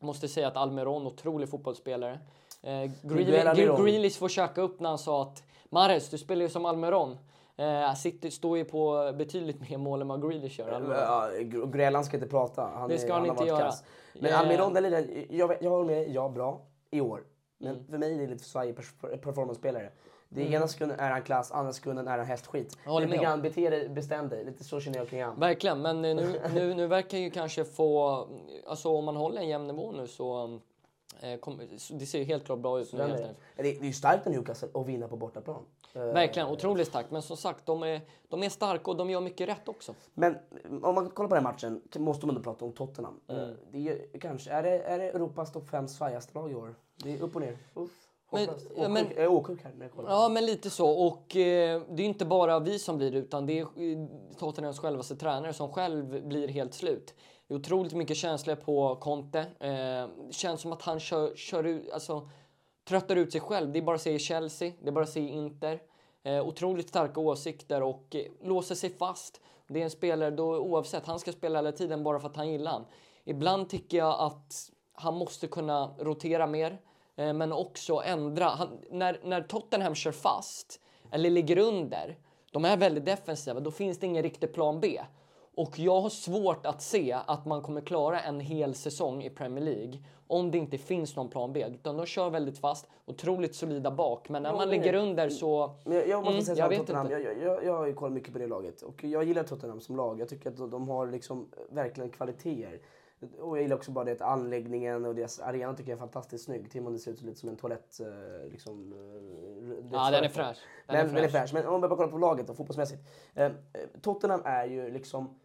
måste säga att Almiron, otrolig fotbollsspelare. Eh. Grealish, Grealish får käka upp när han sa att Mares, du spelar ju som Almiron. Eh, City står ju på betydligt mer mål än vad Grealish gör. Ja, ska inte prata. Han, Det ska är, han har inte göra. kass. Men Eh. Almiron, den liraren, jag, jag håller med ja bra i år. Men Mm. för mig är det lite svajig pers- performance-spelare. Det ena sekunden är han klass, andra sekunden är han hästskit. Lite grann, bete dig, bestäm dig. Lite så känner jag kring han. Verkligen, men nu, [LAUGHS] nu, nu verkar ju kanske få... Alltså om man håller en jämn nivå nu så... Eh, det ser ju helt klart bra ut nu. Det helt är, enkelt. det är ju starkt av Newcastle att vinna på bortaplan. Eh, Verkligen, otroligt starkt. Men som sagt, de är, de är starka och de gör mycket rätt också. Men om man kollar på den här matchen måste man ändå prata om Tottenham. Mm. Eh, Det är, kanske, är, det, är det Europas topp fem svajigaste lag i år? Det är upp och ner. Uff, Men- Åksjuk- Jag är åksjuk här när jag kollar. Ja, men lite så. Och eh, det är inte bara vi som blir utan det är eh, Tottenhams självaste tränare som själv blir helt slut. Det är otroligt mycket känslor på Conte. Eh, känns som att han kör, kör ut, alltså, tröttar ut sig själv. Det är bara att se i Chelsea, det är bara att se i Inter. Eh, otroligt starka åsikter och eh, låser sig fast. Det är en spelare då oavsett, han ska spela hela tiden bara för att han gillar han. Ibland tycker jag att han måste kunna rotera mer. Eh, men också ändra. Han, när, när Tottenham kör fast eller ligger under, de är väldigt defensiva, då finns det ingen riktig plan B. Och jag har svårt att se att man kommer klara en hel säsong i Premier League om det inte finns någon plan B. Utan de kör väldigt fast, otroligt solida bak. Men när Ja, man men- ligger under så... Men jag, jag måste Mm, säga jag vet Tottenham, inte. jag, jag, jag har ju kollat mycket på det laget och jag gillar Tottenham som lag. Jag tycker att de, de har liksom verkligen kvaliteter. Och jag gillar också bara det att anläggningen och deras arena tycker jag är fantastiskt snygg. Till och med det ser ut lite som en toalett. eh, Liksom, eh, Ja, den är fräsch. Den Den, är den är fräsch. Men om man bara kollar på laget då, fotbollsmässigt. Eh, Tottenham är ju liksom...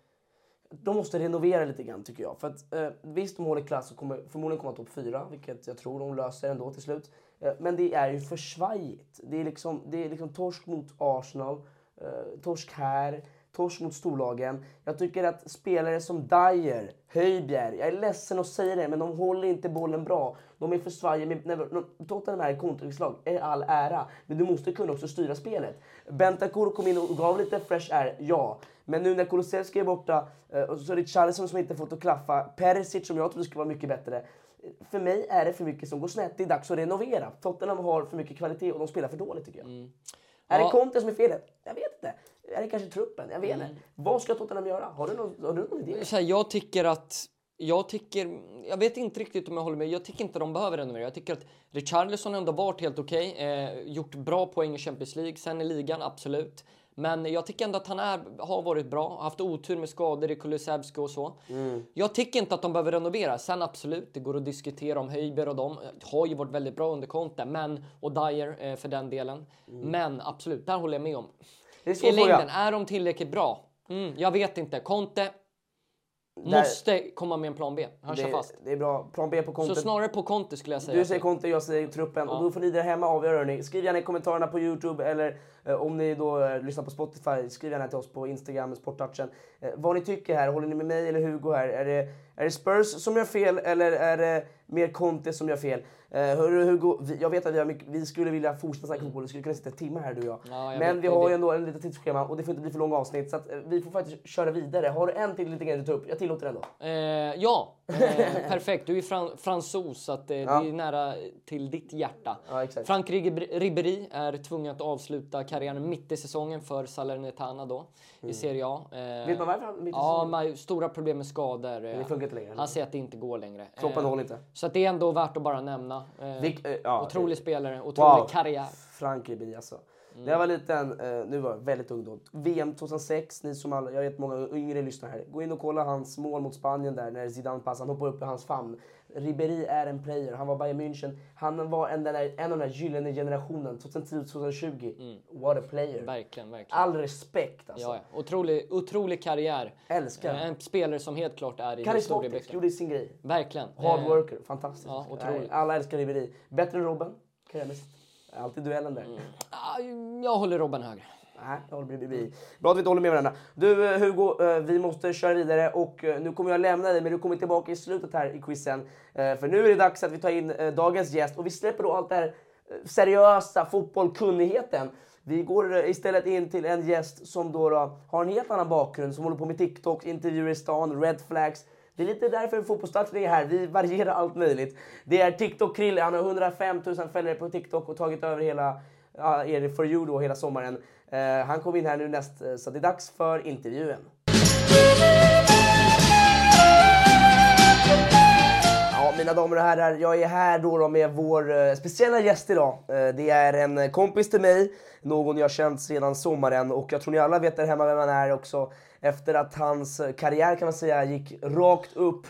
De måste renovera lite grann tycker jag. För att eh, visst, de håller klass och kommer förmodligen komma topp fyra, vilket jag tror de löser ändå till slut. Eh, men det är ju för svajigt. Det är liksom, det är liksom torsk mot Arsenal, eh, torsk här, torsk mot storlagen. Jag tycker att spelare som Dyer, Höjbjerg, jag är ledsen att säga det, men de håller inte bollen bra. De är för svajiga. Tottenham är kontringslag, är all ära. Men du måste kunna också styra spelet. Bentancur kom in och gav lite fresh air, ja. Men nu när Kulusevski är borta, eh, och så är det Charlison som inte fått att klaffa, Perisic som jag trodde skulle vara mycket bättre. För mig är det för mycket som går snett. Det är dags att renovera. Tottenham har för mycket kvalitet och de spelar för dåligt tycker jag. Är Mm. Ja. det Conte som är felet? Jag vet inte. Är det kanske truppen? Jag vet Mm. inte. Vad ska Tottenham göra? Har du någon, har du någon idé? Så här, jag tycker att jag tycker, jag vet inte riktigt om jag håller med. Jag tycker inte de behöver renovera. Jag tycker att Richarlison ändå varit helt okej. Eh, gjort bra poäng i Champions League. Sen i ligan, absolut. Men jag tycker ändå att han är, har varit bra. Haft otur med skador i Kulusevski och så. Jag tycker inte att de behöver renovera. Sen absolut, det går att diskutera om Höjber och de har ju varit väldigt bra under Conte. Men, och Dyer eh, för den delen. Men absolut, där håller jag med om. Det är svår I längden, är de tillräckligt bra? Mm, jag vet inte. Conte Där- måste komma med en plan B. Han Det, fast. det är bra. Plan B på Så kontot. snarare på Conte skulle jag säga. Du säger Conte, jag säger truppen. Och då får ni där hemma avgöra hörni. Skriv gärna i kommentarerna på Youtube eller om ni då eh, lyssnar på Spotify, skriv gärna till oss på Instagram, Sporttouchen. Eh, vad ni tycker här, håller ni med mig eller Hugo här? Är det, är det Spurs som gör fel eller är det mer Conte som gör fel? Eh, hörru Hugo, jag vet att vi, mycket, vi skulle vilja fortsätta snacka fotboll, vi skulle kunna sitta timmar här du och jag. Ja, jag Men vi det har ju det. ändå en litet tidsschema och det får inte bli för långa avsnitt så att, eh, vi får faktiskt köra vidare. Har du en till liten grej du tar upp? Jag tillåter den då. Eh, ja, eh, [LAUGHS] perfekt. Du är fran fransos så att, eh, Ja. det är nära till ditt hjärta. Ja. Frank Ribéry är tvungen att avsluta karriären mitt i säsongen för Salernitana då i Serie A. Eh, Mm. Vet man varför han mitt i Ja, säsongen? man ju stora problem med skador. eh, det funkar inte längre? Han säger att det inte går längre. Kroppen Eh, håller inte. Så det är ändå värt att bara nämna. Eh, Vilk- eh, ja, otrolig spelare, otrolig Wow. karriär. Frank Ribéry alltså. Mm. När jag var liten, eh, nu var jag väldigt ung då. VM 2006, ni som alla, jag vet många yngre lyssnar här. Gå in och kolla hans mål mot Spanien där när Zidane passade, han hoppar upp i hans famn. Ribéry är en player, han var Bayern München. Han var en, där, en av den där gyllene generationen, 2010-2020. What a player. Verkligen, verkligen. All respekt alltså. Ja, ja. Otrolig, otrolig karriär. Älskar. Eh, En spelare som helt klart är i historieböckerna. gjorde sin grej. Verkligen. Hard Eh, worker, fantastiskt. ja, otroligt. Alla älskar Ribéry. Bättre än Robben, karriärmässigt. Alltid duellen där. ah, Jag håller Robben högre. Nej, jag håller med. med- Bra att vi inte håller med varandra. Du eh, Hugo, eh, vi måste köra vidare och eh, nu kommer jag lämna dig men du kommer tillbaka i slutet här i quizen. För nu är det dags att vi tar in dagens gäst och vi släpper då allt det här seriösa fotbollkunnigheten. Vi går istället in till en gäst som då, då har en helt annan bakgrund, som håller på med TikToks, intervjuer i stan, red flags. Det är lite därför fotbollsstarten är här. Vi varierar allt möjligt. Det är TikTok-Krille. Han har 105 000 följare på TikTok och tagit över hela ja, är det for you då hela sommaren. Eh, han kommer in här nu näst, eh, så det är dags för intervjun. Ja, mina damer och herrar, jag är här då, då med vår eh, speciella gäst idag. Det är en kompis till mig, någon jag känt sedan sommaren och jag tror ni alla vet där hemma vem han är också. Efter att hans karriär kan man säga gick rakt upp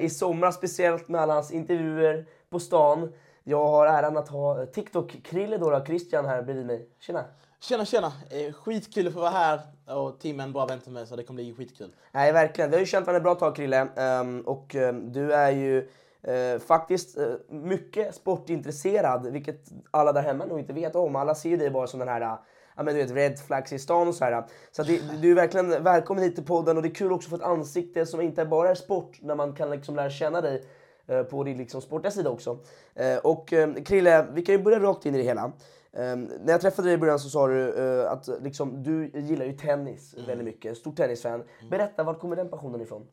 i somras speciellt med alla hans intervjuer på stan. Jag har äran att ha TikTok-Krille då, då, Christian här bredvid mig. Tjena! Tjena tjena! Eh, skitkul att få vara här och Tim bra vän till mig så det kommer bli skitkul. Nej, verkligen. Vi har ju känt varandra ett bra tag, Krille. Um, och um, du är ju uh, faktiskt uh, mycket sportintresserad, vilket alla där hemma nog inte vet om. Alla ser ju dig bara som den här uh, Ja men du vet, red flags i stan och så här. Så att det, du är verkligen välkommen hit till podden och det är kul också att få ett ansikte som inte bara är sport, när man kan liksom lära känna dig eh, på din liksom sportiga sida också. Eh, och eh, Krille, vi kan ju börja rakt in i det hela. Eh, när jag träffade dig i början så sa du eh, att liksom, du gillar ju tennis väldigt mycket, stor tennisfan. Berätta, var kommer den passionen ifrån?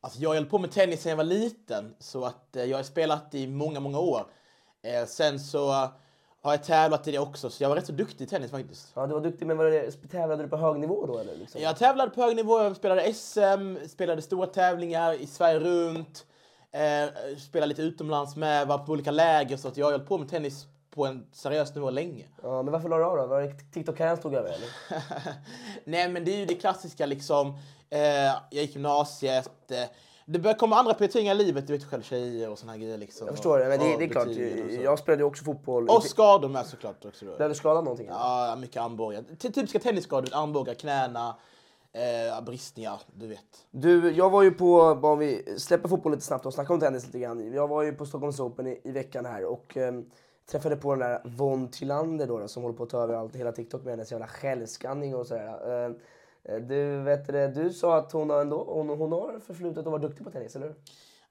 Alltså jag hållit på med tennis sedan jag var liten så att eh, jag har spelat i många, många år. Eh, sen så har jag tävlat i det också så jag var rätt så duktig i tennis faktiskt. Ja, du var duktig, men var det, tävlade du på hög nivå då eller? Liksom? Jag tävlade på hög nivå, jag spelade SM, spelade stora tävlingar i Sverige runt, spelade lite utomlands med, var på olika läger så att jag hållit på med tennis på en seriös nivå länge. Ja, men varför la du av då? Var det TikTok-karriären stod över eller? [LAUGHS] Nej men det är ju det klassiska liksom. Eh, jag gick gymnasiet. Eh, det börjar komma andra prioriteringar i livet, du vet själv tjejer och såna här grejer liksom. Jag förstår det, men det, det är klart. Jag spelade ju också fotboll. Och skador med såklart också. Då. Blev du skadad någonting? eller? Ja, mycket armbågar. Ty- Typiska tennisskador, armbågar, knäna, eh, bristningar, du vet. Du, jag var ju på, bara om vi släpper fotboll lite snabbt och snackar om tennis lite grann. Jag var ju på Stockholms Open i, i veckan här och ehm, träffade på den där Von Tillander då, då som håller på att ta över allt, hela TikTok med hennes jävla självskanning och sådär. Ehm, du, vet det, du sa att hon har, ändå, hon, hon har förflutet att vara duktig på tennis, eller hur?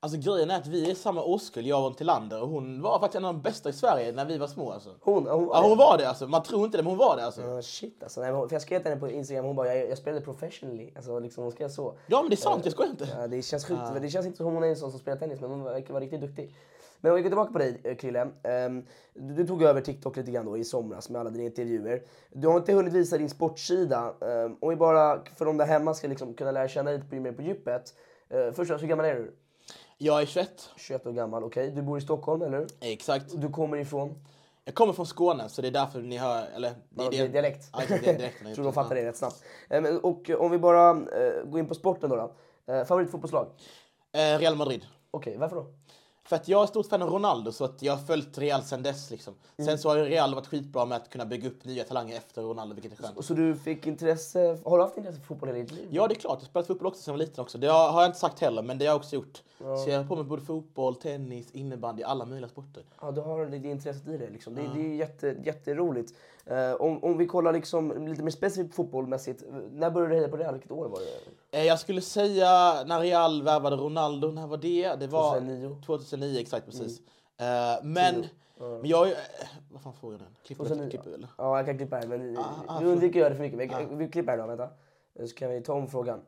Alltså grejen är att vi är samma årskull, jag och Tillander, och hon var faktiskt en av de bästa i Sverige när vi var små alltså. Hon, hon var Ja, hon var det alltså. Man tror inte det, men hon var det alltså. Ja, shit alltså. Nej, för jag skrev till henne på Instagram, hon bara jag, jag spelade professionally. Alltså liksom hon skrev så. Ja, men det är sant, jag skojar inte. Ja, det känns sjukt. Det känns inte som hon är en sån som spelar tennis, men hon verkar vara riktigt duktig. Men om vi går tillbaka på dig, eh, Krille. Ehm, du, tog över TikTok lite grann då i somras med alla dina intervjuer. Du har inte hunnit visa din sportsida. Um, om vi bara, för de där hemma ska liksom kunna lära känna dig lite mer på djupet. Eh, först hur gammal är du? Jag är 21. 21 år gammal, okej. Du bor i Stockholm, eller? Exakt. Du kommer ifrån? Jag kommer från Skåne, så det är därför ni hör... Eller, Ja, det är dialekt. Ja, det är. Jag tror de fattar det rätt snabbt. Eh, men- Och om vi bara eh, går in på sporten då. då. Favoritfotbollslag? Real Madrid. Okej, varför då? För att jag är stort fan av Ronaldo, så att jag har följt Real sen dess. Liksom. Mm. Sen så har Real varit skitbra med att kunna bygga upp nya talanger efter Ronaldo, vilket är skönt. Så du fick intresse, har du haft intresse för fotboll hela ditt liv? Ja, det är klart. Jag har spelat fotboll också sen jag var liten också. Det har, jag inte sagt heller, men det har jag också gjort. Så jag har på med både fotboll, tennis, innebandy, alla möjliga sporter. Ja, du har det, det intresset i det. Liksom. Det, det är jätte, jätteroligt. Eh, om, om vi kollar liksom, lite mer specifikt fotbollmässigt. När började du heja på Real? Vilket år var det? Eh, Jag skulle säga när Real värvade Ronaldo, när var det? Det var 2009. 2009, exakt precis. Eh, men, men jag... Vad fan får jag den? Klipper 2009. du klipper, eller? Ja, jag kan klippa här. Men ah, vi undviker att göra det för mycket. Men vi, vi klipper här då, vänta. Så kan vi ta om frågan.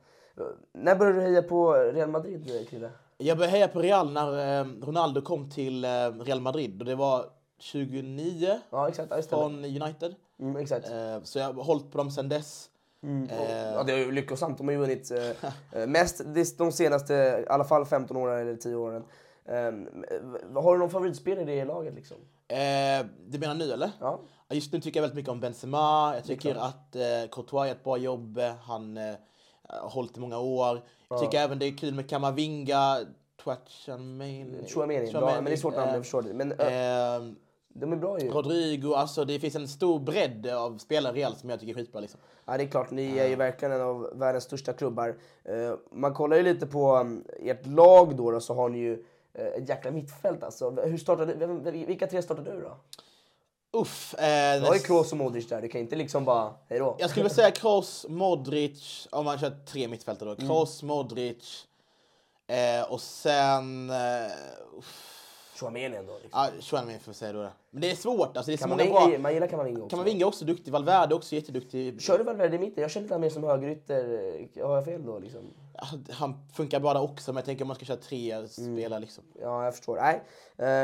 När började du heja på Real Madrid, Krille? Jag började heja på Real när Ronaldo kom till Real Madrid och det var 2009 Ja, exakt. Ja, från United. Mm, exakt. Eh, så jag har hållit på dem sen dess. Eh, Ja, det är ju lyckosamt. De har ju vunnit eh, [LAUGHS] eh, mest de- senaste, i alla fall 15 åren eller 10 åren. Um, har du någon favoritspelare i det laget liksom? eh, du menar nu eller? Ja. Ja, Just nu tycker jag väldigt mycket om Benzema. Jag tycker att eh, Courtois gör ett bra jobb. Han eh, har hållit i många år. Jag tycker även det är kul med Kamavinga. Chouameni, bra. Men det är svårt namn, jag förstår det. Men Eh, de är bra ju. Rodrigo, alltså det finns en stor bredd av spelare i Real som jag tycker är skitbra. Liksom. Ja, det är klart. Ni är ju verkligen en av världens största klubbar. Eh, man kollar ju lite på um, ert lag då, då så har ni ju eh, ett jäkla mittfält alltså. Hur startade, vilka tre startade du då? Uff. Eh, Du har ju Kroos och Modric där. Du kan inte liksom bara, hej då. Jag skulle säga Kroos, Modric, om man kör tre mittfältare Mm. då. Kroos, Modric eh, och sen... Eh, uff, Chouameni ändå. Liksom. ja, Chouameni får vi säga då. Men det är svårt, alltså det är så många bra... man gillar Kamavinga också. Kamavinga också duktig, Valverde är också jätteduktig. Kör du Valverde i mitten? Jag känner lite mer som högerytter. Har jag fel då liksom? Han funkar där också, men jag tänker om man ska köra tre Mm. spelare liksom. Ja, jag förstår. Nej.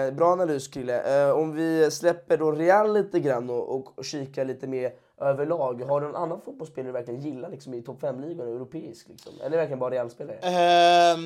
Eh, bra analys, Krille. Eh, om vi släpper då Real lite grann och, och kikar lite mer överlag. Har du någon annan fotbollsspelare du verkligen gillar liksom, i topp 5-ligan, europeisk? Liksom? Eller är det verkligen bara Real-spelare? Eh,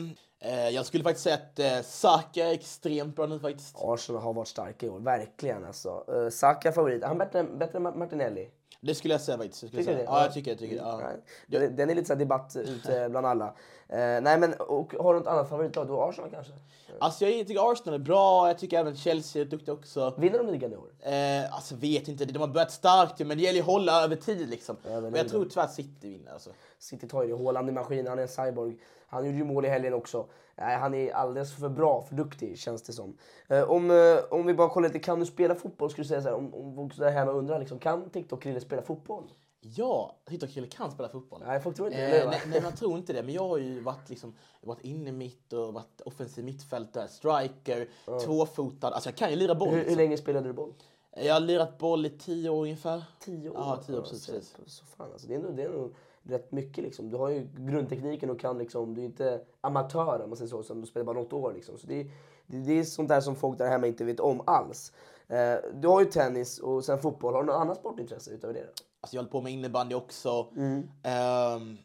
jag skulle faktiskt säga att eh, Saka är extremt bra nu faktiskt. Arsenal har varit starka i år, verkligen alltså. Uh, Saka favorit. Är han bättre, bättre än Martinelli? Det skulle jag säga faktiskt. Jag Tycker säga. det? Ja, jag tycker jag tycker. Ja. Den, den är lite så debatt ute [LAUGHS] bland alla. Eh, nej men, och har du något annat favoritlag? Du har Arsenal kanske? Alltså jag tycker Arsenal är bra, jag tycker även Chelsea är duktiga också. Vinner de ligan i år? Eh, alltså vet inte, de har börjat starkt men det gäller att hålla över tid liksom. Över Men jag tror tyvärr att City vinner alltså. City tar ju det. Haaland är maskin, han är en cyborg. Han gjorde ju mål i helgen också. Nej, han är alldeles för bra, för duktig känns det som. Eh, om, eh, om vi bara kollar lite, kan du spela fotboll? Skulle du säga så här, om, om folk där hemma undrar liksom, kan TikTok-Krille spela fotboll? Ja, Tito Krille kan spela fotboll. Nej, folk tror inte det, Eh, nej, nej, man tror inte det. Men jag har ju varit, liksom, varit inne mitt och varit offensiv mittfältare, striker, tvåfotad. Alltså jag kan ju lira boll. Hur, hur liksom. länge spelade du boll? Jag har lirat boll i tio år ungefär. Tio år? Ja, tio år Ja, precis. så- precis. Så fan, alltså, det, är nog, det är nog rätt mycket. Liksom. Du har ju grundtekniken och kan liksom, du är inte amatör om man säger så, som du spelar bara något år. Liksom. Så det, det, det är sånt där som folk där hemma inte vet om alls. Eh, du har ju tennis och sen fotboll. Har du något annat sportintresse utöver det? Alltså jag håller på med innebandy också. Mm. Ehm,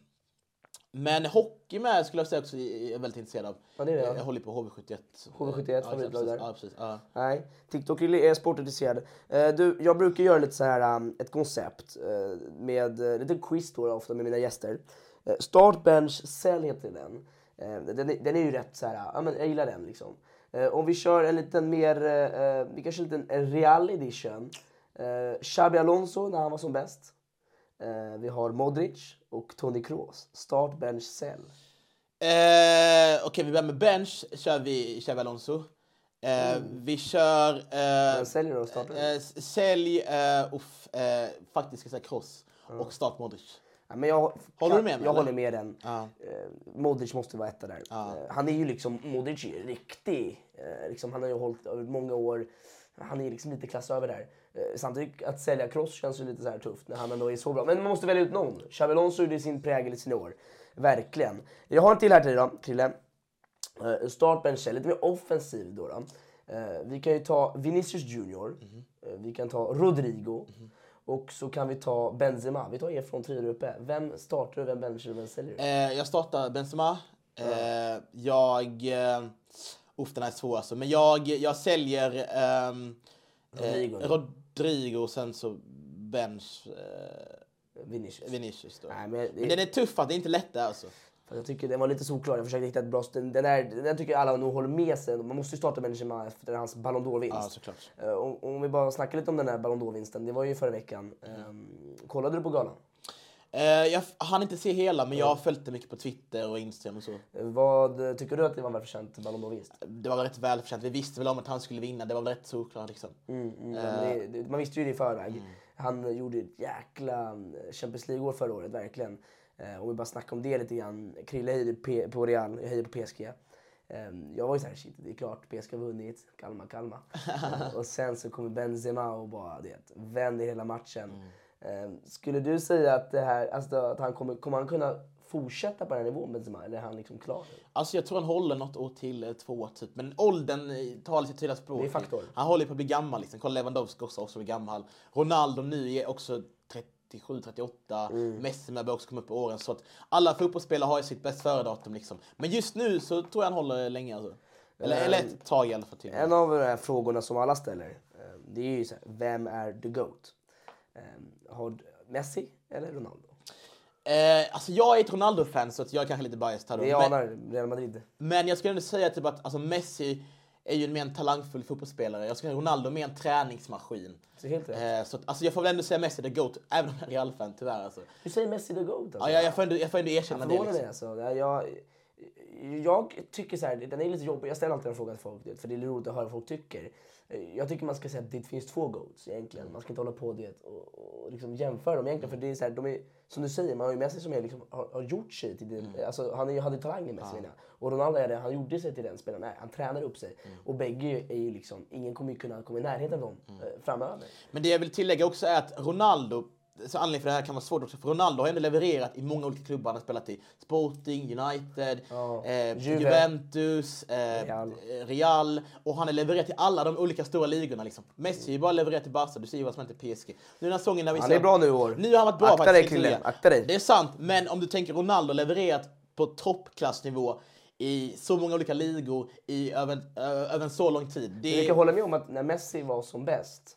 men hockey med skulle jag säga också är väldigt intresserad av. Ja, det är det, ja. Jag håller på HV71. HV71, Ja, favoritlag där. Ja, precis. Ja. Nej, TikTok är sportintresserad. Eh, du, jag brukar göra lite så här, um, ett koncept eh, med uh, lite quiz då, ofta med mina gäster. Eh, start, bench, sälj heter den. Eh, den, är, den är ju rätt så här, ja men jag gillar den liksom. Eh, om vi kör en liten mer, eh, vi kanske en liten real edition. Eh, Xabi Alonso när han var som bäst. Eh, vi har Modric och Toni Kroos. Start, bench, sälj. Eh, Okej, vi börjar med bench. Kör vi Xabi Alonso. Eh, Vi kör... Eh, säljer du och startar eh, sälj, uh, uff, eh, faktiskt ska jag säga Kroos. Och start Modric. Ja, men jag, Håller du med mig, Jag eller? håller med den. Ja. Eh, Modric måste vara etta där. Eh, han är ju liksom, Modric är ju riktig. Eh, liksom, han har ju hållit över många år. Han är liksom lite klass över där. Eh, samtidigt att sälja Kroos känns ju lite så här tufft när han ändå är så bra. Men man måste välja ut någon. Xabi Alonso gjorde sin prägel i sina år. Verkligen. Jag har en till här till dig då, Krille. Uh, startbench är lite mer offensiv då. då. Eh, vi kan ju ta Vinicius Junior. Eh, vi kan ta Rodrigo. Och så kan vi ta Benzema. Vi tar er från trio uppe. Vem startar du, vem benchar du, vem säljer du? Eh, jag startar Benzema. Eh, jag... Eh, uff, den här är svår alltså. Men jag, jag säljer ehm, Rodrigo. eh, Rodrigo och sen så bench eh, Vinicius. Vinicius. Nej, men det- men den är tuff, att det är inte lätt där alltså. Jag tycker den var lite solklar. Jag försökte hitta ett bra... Den, den, är, den tycker jag alla nog håller med sig. Man måste ju starta Benzema efter hans Ballon d'Or-vinst. Ja. Eh, om, vi bara snackar lite om den här Ballon d'Or-vinsten. Det var ju förra veckan. Ehm, kollade du på galan? Eh, jag hann inte se hela, men jag har följt det mycket på Twitter och Instagram och så. Vad eh, tycker du att det var välförtjänt Ballon d'Or-vinst? Det var rätt välförtjänt. Vi visste väl om att han skulle vinna. Det var väl rätt solklart liksom. Mm, mm, men det, man visste ju det i förväg. Han gjorde ett jäkla Champions League-år förra året, verkligen. Eh, om vi bara snackar om det lite grann. Krille P- på Real, jag höjer på PSG. Eh, jag var ju såhär, shit det är klart PSG har vunnit. Kalma, kalma. [LAUGHS] Och sen så kommer Benzema och bara det, vänder hela matchen. Eh, skulle du säga att, det här, alltså, att han kommer, kommer han kunna fortsätta på den här nivån Benzema? Eller är han liksom klar? Alltså jag tror han håller något år till, eller två år typ. Men åldern eh, talar sitt tydliga språk. Det är faktor. Han håller på att bli gammal liksom. Kolla Lewandowski också, också blir gammal. Ronaldo nu är också 37, 38. Mm. Messi börjar också komma upp i åren. Så att alla fotbollsspelare har ju sitt bäst före-datum liksom. Men just nu så tror jag han håller länge alltså. Eller, Ehm, eller ett tag i alla fall till. En av de här frågorna som alla ställer, eh, det är ju så här, vem är the GOAT? Har Messi eller Ronaldo? Eh, alltså jag är ett Ronaldo-fan så att jag är kanske lite biased här Men- anar Real Madrid. Men jag skulle ändå säga typ att alltså Messi är ju en mer en talangfull fotbollsspelare. Jag skulle säga Ronaldo mer en träningsmaskin. Så helt rätt. Eh, så att, alltså jag får väl ändå säga Messi the GOAT, även om jag är Real-fan tyvärr. Alltså. Du säger Messi the GOAT alltså? Ja, jag, jag, får ändå, jag får ändå erkänna Jag det. Liksom. alltså. Jag, jag, jag tycker så här, den är lite jobbig. Jag ställer alltid den frågan till folk, det, för det är roligt att höra vad folk tycker. Jag tycker man ska säga att det finns två GOATs egentligen. Man ska inte hålla på det och, och liksom jämföra dem egentligen. För det är så här, de är, som du säger, man har ju Messi som är liksom, har, har gjort sig till det. Alltså, han är, hade talangen Messi jag. Och Ronaldo är det, han gjorde sig till den spelaren han är. Han tränar upp sig. Och bägge är ju liksom, ingen kommer ju kunna komma i närheten av dem eh, framöver. Men det jag vill tillägga också är att Ronaldo, så anledningen för det här kan vara svårt också, för Ronaldo har ändå levererat i många olika klubbar han har spelat i. Sporting, United, Ja, eh, Juve. Juventus, eh, Real. Real. Och han har levererat i alla de olika stora ligorna. Liksom. Messi har ju bara levererat i Barca, du ser ju vad som hänt i PSG. Nu den här säsongen när vi Han är bra nu i år. Nu har han varit bra Akta dig, faktiskt. Krille. Akta dig. Det är sant, men om du tänker Ronaldo levererat på toppklassnivå i så många olika ligor i över, över en så lång tid. Det Vi kan hålla med om att när Messi var som bäst,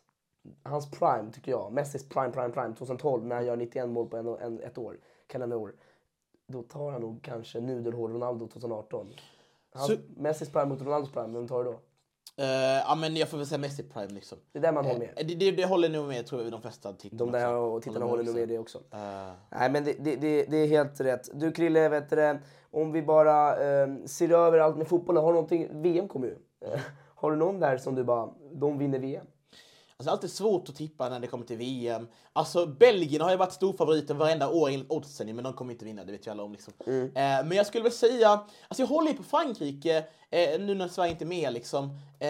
hans prime tycker jag, Messis prime, prime, prime 2012 när han gör 91 mål på en, en, ett år, kalenderår. Då tar han nog kanske nudelhår Ronaldo 2018. Hans, Så- Messis prime mot Ronaldos prime, vem tar du då? Eh, ja, men jag får väl säga Messi Prime liksom. Det är där man håller med. Eh, Det, det, det håller nog med tror jag de flesta tittarna. De där och tittarna håller nog med det också. Eh, Nej men det, det, är helt rätt. Du Krille, vet du, om vi bara eh, ser över allt med fotbollen, har någonting, VM kommer ju. Eh, [LAUGHS] har du någon där som du bara, de vinner VM? Alltså, det är alltid svårt att tippa när det kommer till VM. Alltså, Belgien har ju varit storfavoriten varenda år enligt oddsen, men de kommer inte vinna, det vet ju alla om. Liksom. Mm. Eh, men jag skulle väl säga, alltså jag håller ju på Frankrike eh, nu när Sverige inte är med liksom. Eh,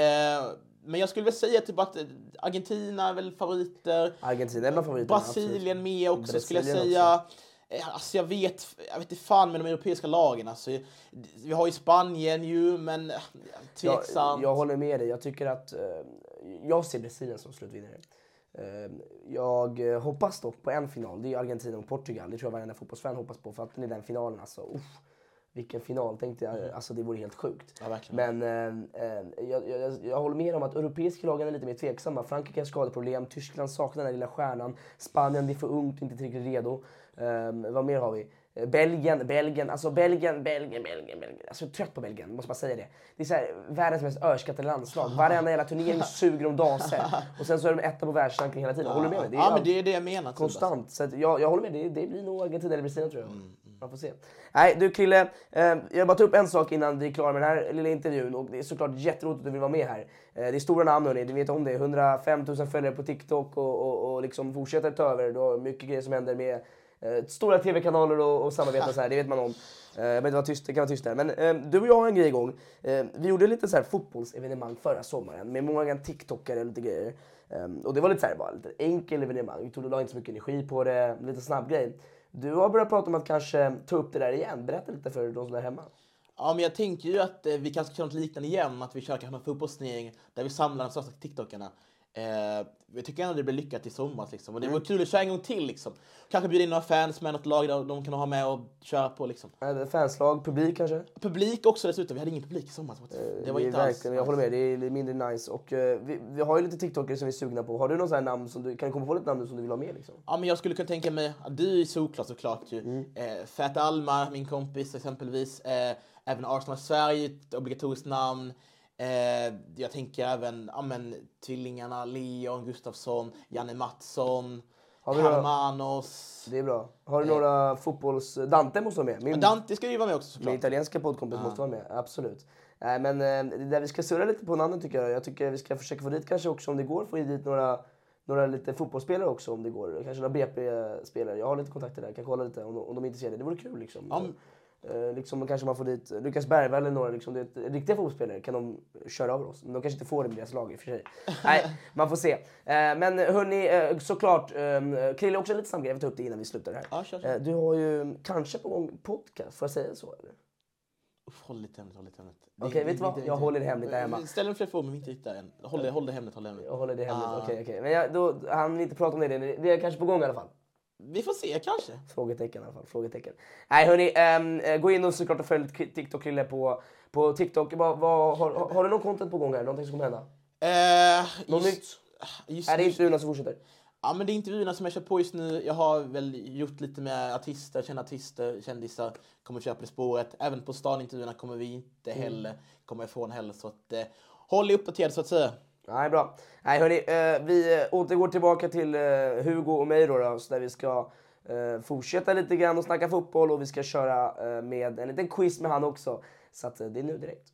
men jag skulle väl säga typ att eh, Argentina är väl favoriter. Argentina är bland favoriterna. Brasilien med också skulle jag Brasilien säga. Eh, Alltså jag vet, jag vet inte fan med de europeiska lagen. Alltså, vi har ju Spanien ju, men eh, Jag, tveksamt. jag håller med dig. Jag tycker att... Jag ser Brasilien som slutvinnare. Eh, jag eh, hoppas dock på en final. Det är Argentina och Portugal. Det tror jag varenda fotbollsfan hoppas på. För att den är den finalen alltså. Uff, vilken final tänkte jag. Alltså det vore helt sjukt. Ja. Men eh, jag, jag, jag håller med om att europeiska lagen är lite mer tveksamma. Frankrike har skadeproblem. Tyskland saknar den här lilla stjärnan. Spanien, det är för ungt, inte tillräckligt redo. Eh, vad mer har vi? Belgien, Belgien, alltså Belgien, Belgien, Belgien, Belgien. Alltså jag är trött på Belgien, måste bara säga det. Det är så här, världens mest överskattade landslag. [LAUGHS] Varenda jävla turnering suger de daser. [LAUGHS] Och sen så är de etta på världsrankingen hela tiden. Håller du med mig? Det är ja, men det är det jag menar. konstant. Så jag, jag håller med, det, det blir nog Argentina eller Brasilien tror jag. Mm, Man får se. Nej du Krille, eh, jag bara ta upp en sak innan vi är klara med den här lilla intervjun. Och det är såklart jätteroligt att du vill vara med här. Eh, det är stora namn hörni, du vet om det. 105 000 följare på TikTok och, och, och liksom fortsätter ta över. Du har mycket grejer som händer med Eh, stora tv-kanaler och, och samarbeten och så här, det vet man om. Eh, men det, var tyst, det kan vara tyst där. Men eh, du och jag har en grej igång. Eh, vi gjorde lite så här fotbollsevenemang förra sommaren med många TikTokare och lite grejer. Um, och det var lite så här, bara lite enkel evenemang. Vi tog la inte så mycket energi på det, lite snabb grej. Du har börjat prata om att kanske ta upp det där igen. Berätta lite för de som är hemma. Ja, men jag tänker ju att eh, vi kanske ska köra något liknande igen, att vi kör kanske någon fotbollsturnering där vi samlar de största TikTokarna. Jag tycker ändå det blir lyckat i sommar. Liksom. Och det vore kul att köra en gång till. Liksom. Kanske bjuda in några fans med något lag där de kan ha med och köra på. Liksom. Fanslag, publik kanske? Publik också dessutom. Vi hade ingen publik i sommar. Det var inte alls jag håller med, det är mindre nice. Och eh, vi, vi har ju lite TikTokare som vi är sugna på. Har du någon namn som du, kan du komma på lite namn som du vill ha med liksom? Ja, men jag skulle kunna tänka mig, du är solklar såklart ju. Eh, Fat Alma, min kompis exempelvis. Eh, även Arsenal Sverige, ett obligatoriskt namn. Eh, jag tänker även ja, men, tvillingarna Leon Gustafsson, Janne Mattsson, Hermanos. Det är bra. Har du några fotbolls... Dante måste vara med. Min, Dante ska ju vara med också min såklart. italienska poddkompis måste vara med. Absolut. Nej, men eh, där vi ska surra lite på namnen tycker jag. Jag tycker vi ska försöka få dit kanske också om det går, få dit några, några lite fotbollsspelare också om det går. Kanske några BP-spelare. Jag har lite kontakter där, kan kolla lite om, de- om de är intresserade. Det vore kul liksom. Eh, liksom kanske man får dit Lukas Bergvall eller några liksom, det riktiga fotbollsspelare kan de köra över oss. Men de kanske inte får det med deras lag i och för sig. [LAUGHS] Nej, man får se. Eh, men hörni, eh, såklart. Eh, Krille, också en liten snabb grej. Jag vill ta upp det innan vi slutar här. Ja, kör, kör. Eh, du har ju kanske på gång podcast, får jag säga så? Eller? Uff, håll lite hemligt, håll lite hemligt. Okej, det- vet du vad? Jag håller det hemligt där hemma. Ställ en fler frågor men vi inte hittar än. Håll det, håll det hemligt, håll det hemligt. Jag håller det hemligt. Ah. Okej, okej. Men jag, då, han vill inte prata om. Det det är kanske på gång i alla fall. Vi får se kanske. Frågetecken i alla fall. Frågetecken. Nej hörni, eh, gå in och såklart och följ TikTok-Krille på, på TikTok. Vad, vad, har, har, du någon content på gång här? Någonting som kommer hända? Eh, Något just- nytt? Just, Är det intervjuerna som fortsätter? Ja, men det är intervjuerna som jag kör på just nu. Jag har väl gjort lite med artister, kända artister, kändisar. Kommer på det spåret. Även på stan-intervjuerna kommer vi inte Mm. heller komma ifrån heller. Så att, eh, håll er uppdaterade så att säga. Nej, bra. Nej, hörni, eh, vi återgår tillbaka till eh, Hugo och mig då, då så där vi ska eh, fortsätta lite grann och snacka fotboll och vi ska köra eh, med en liten quiz med han också. Så att, eh, det är nu direkt.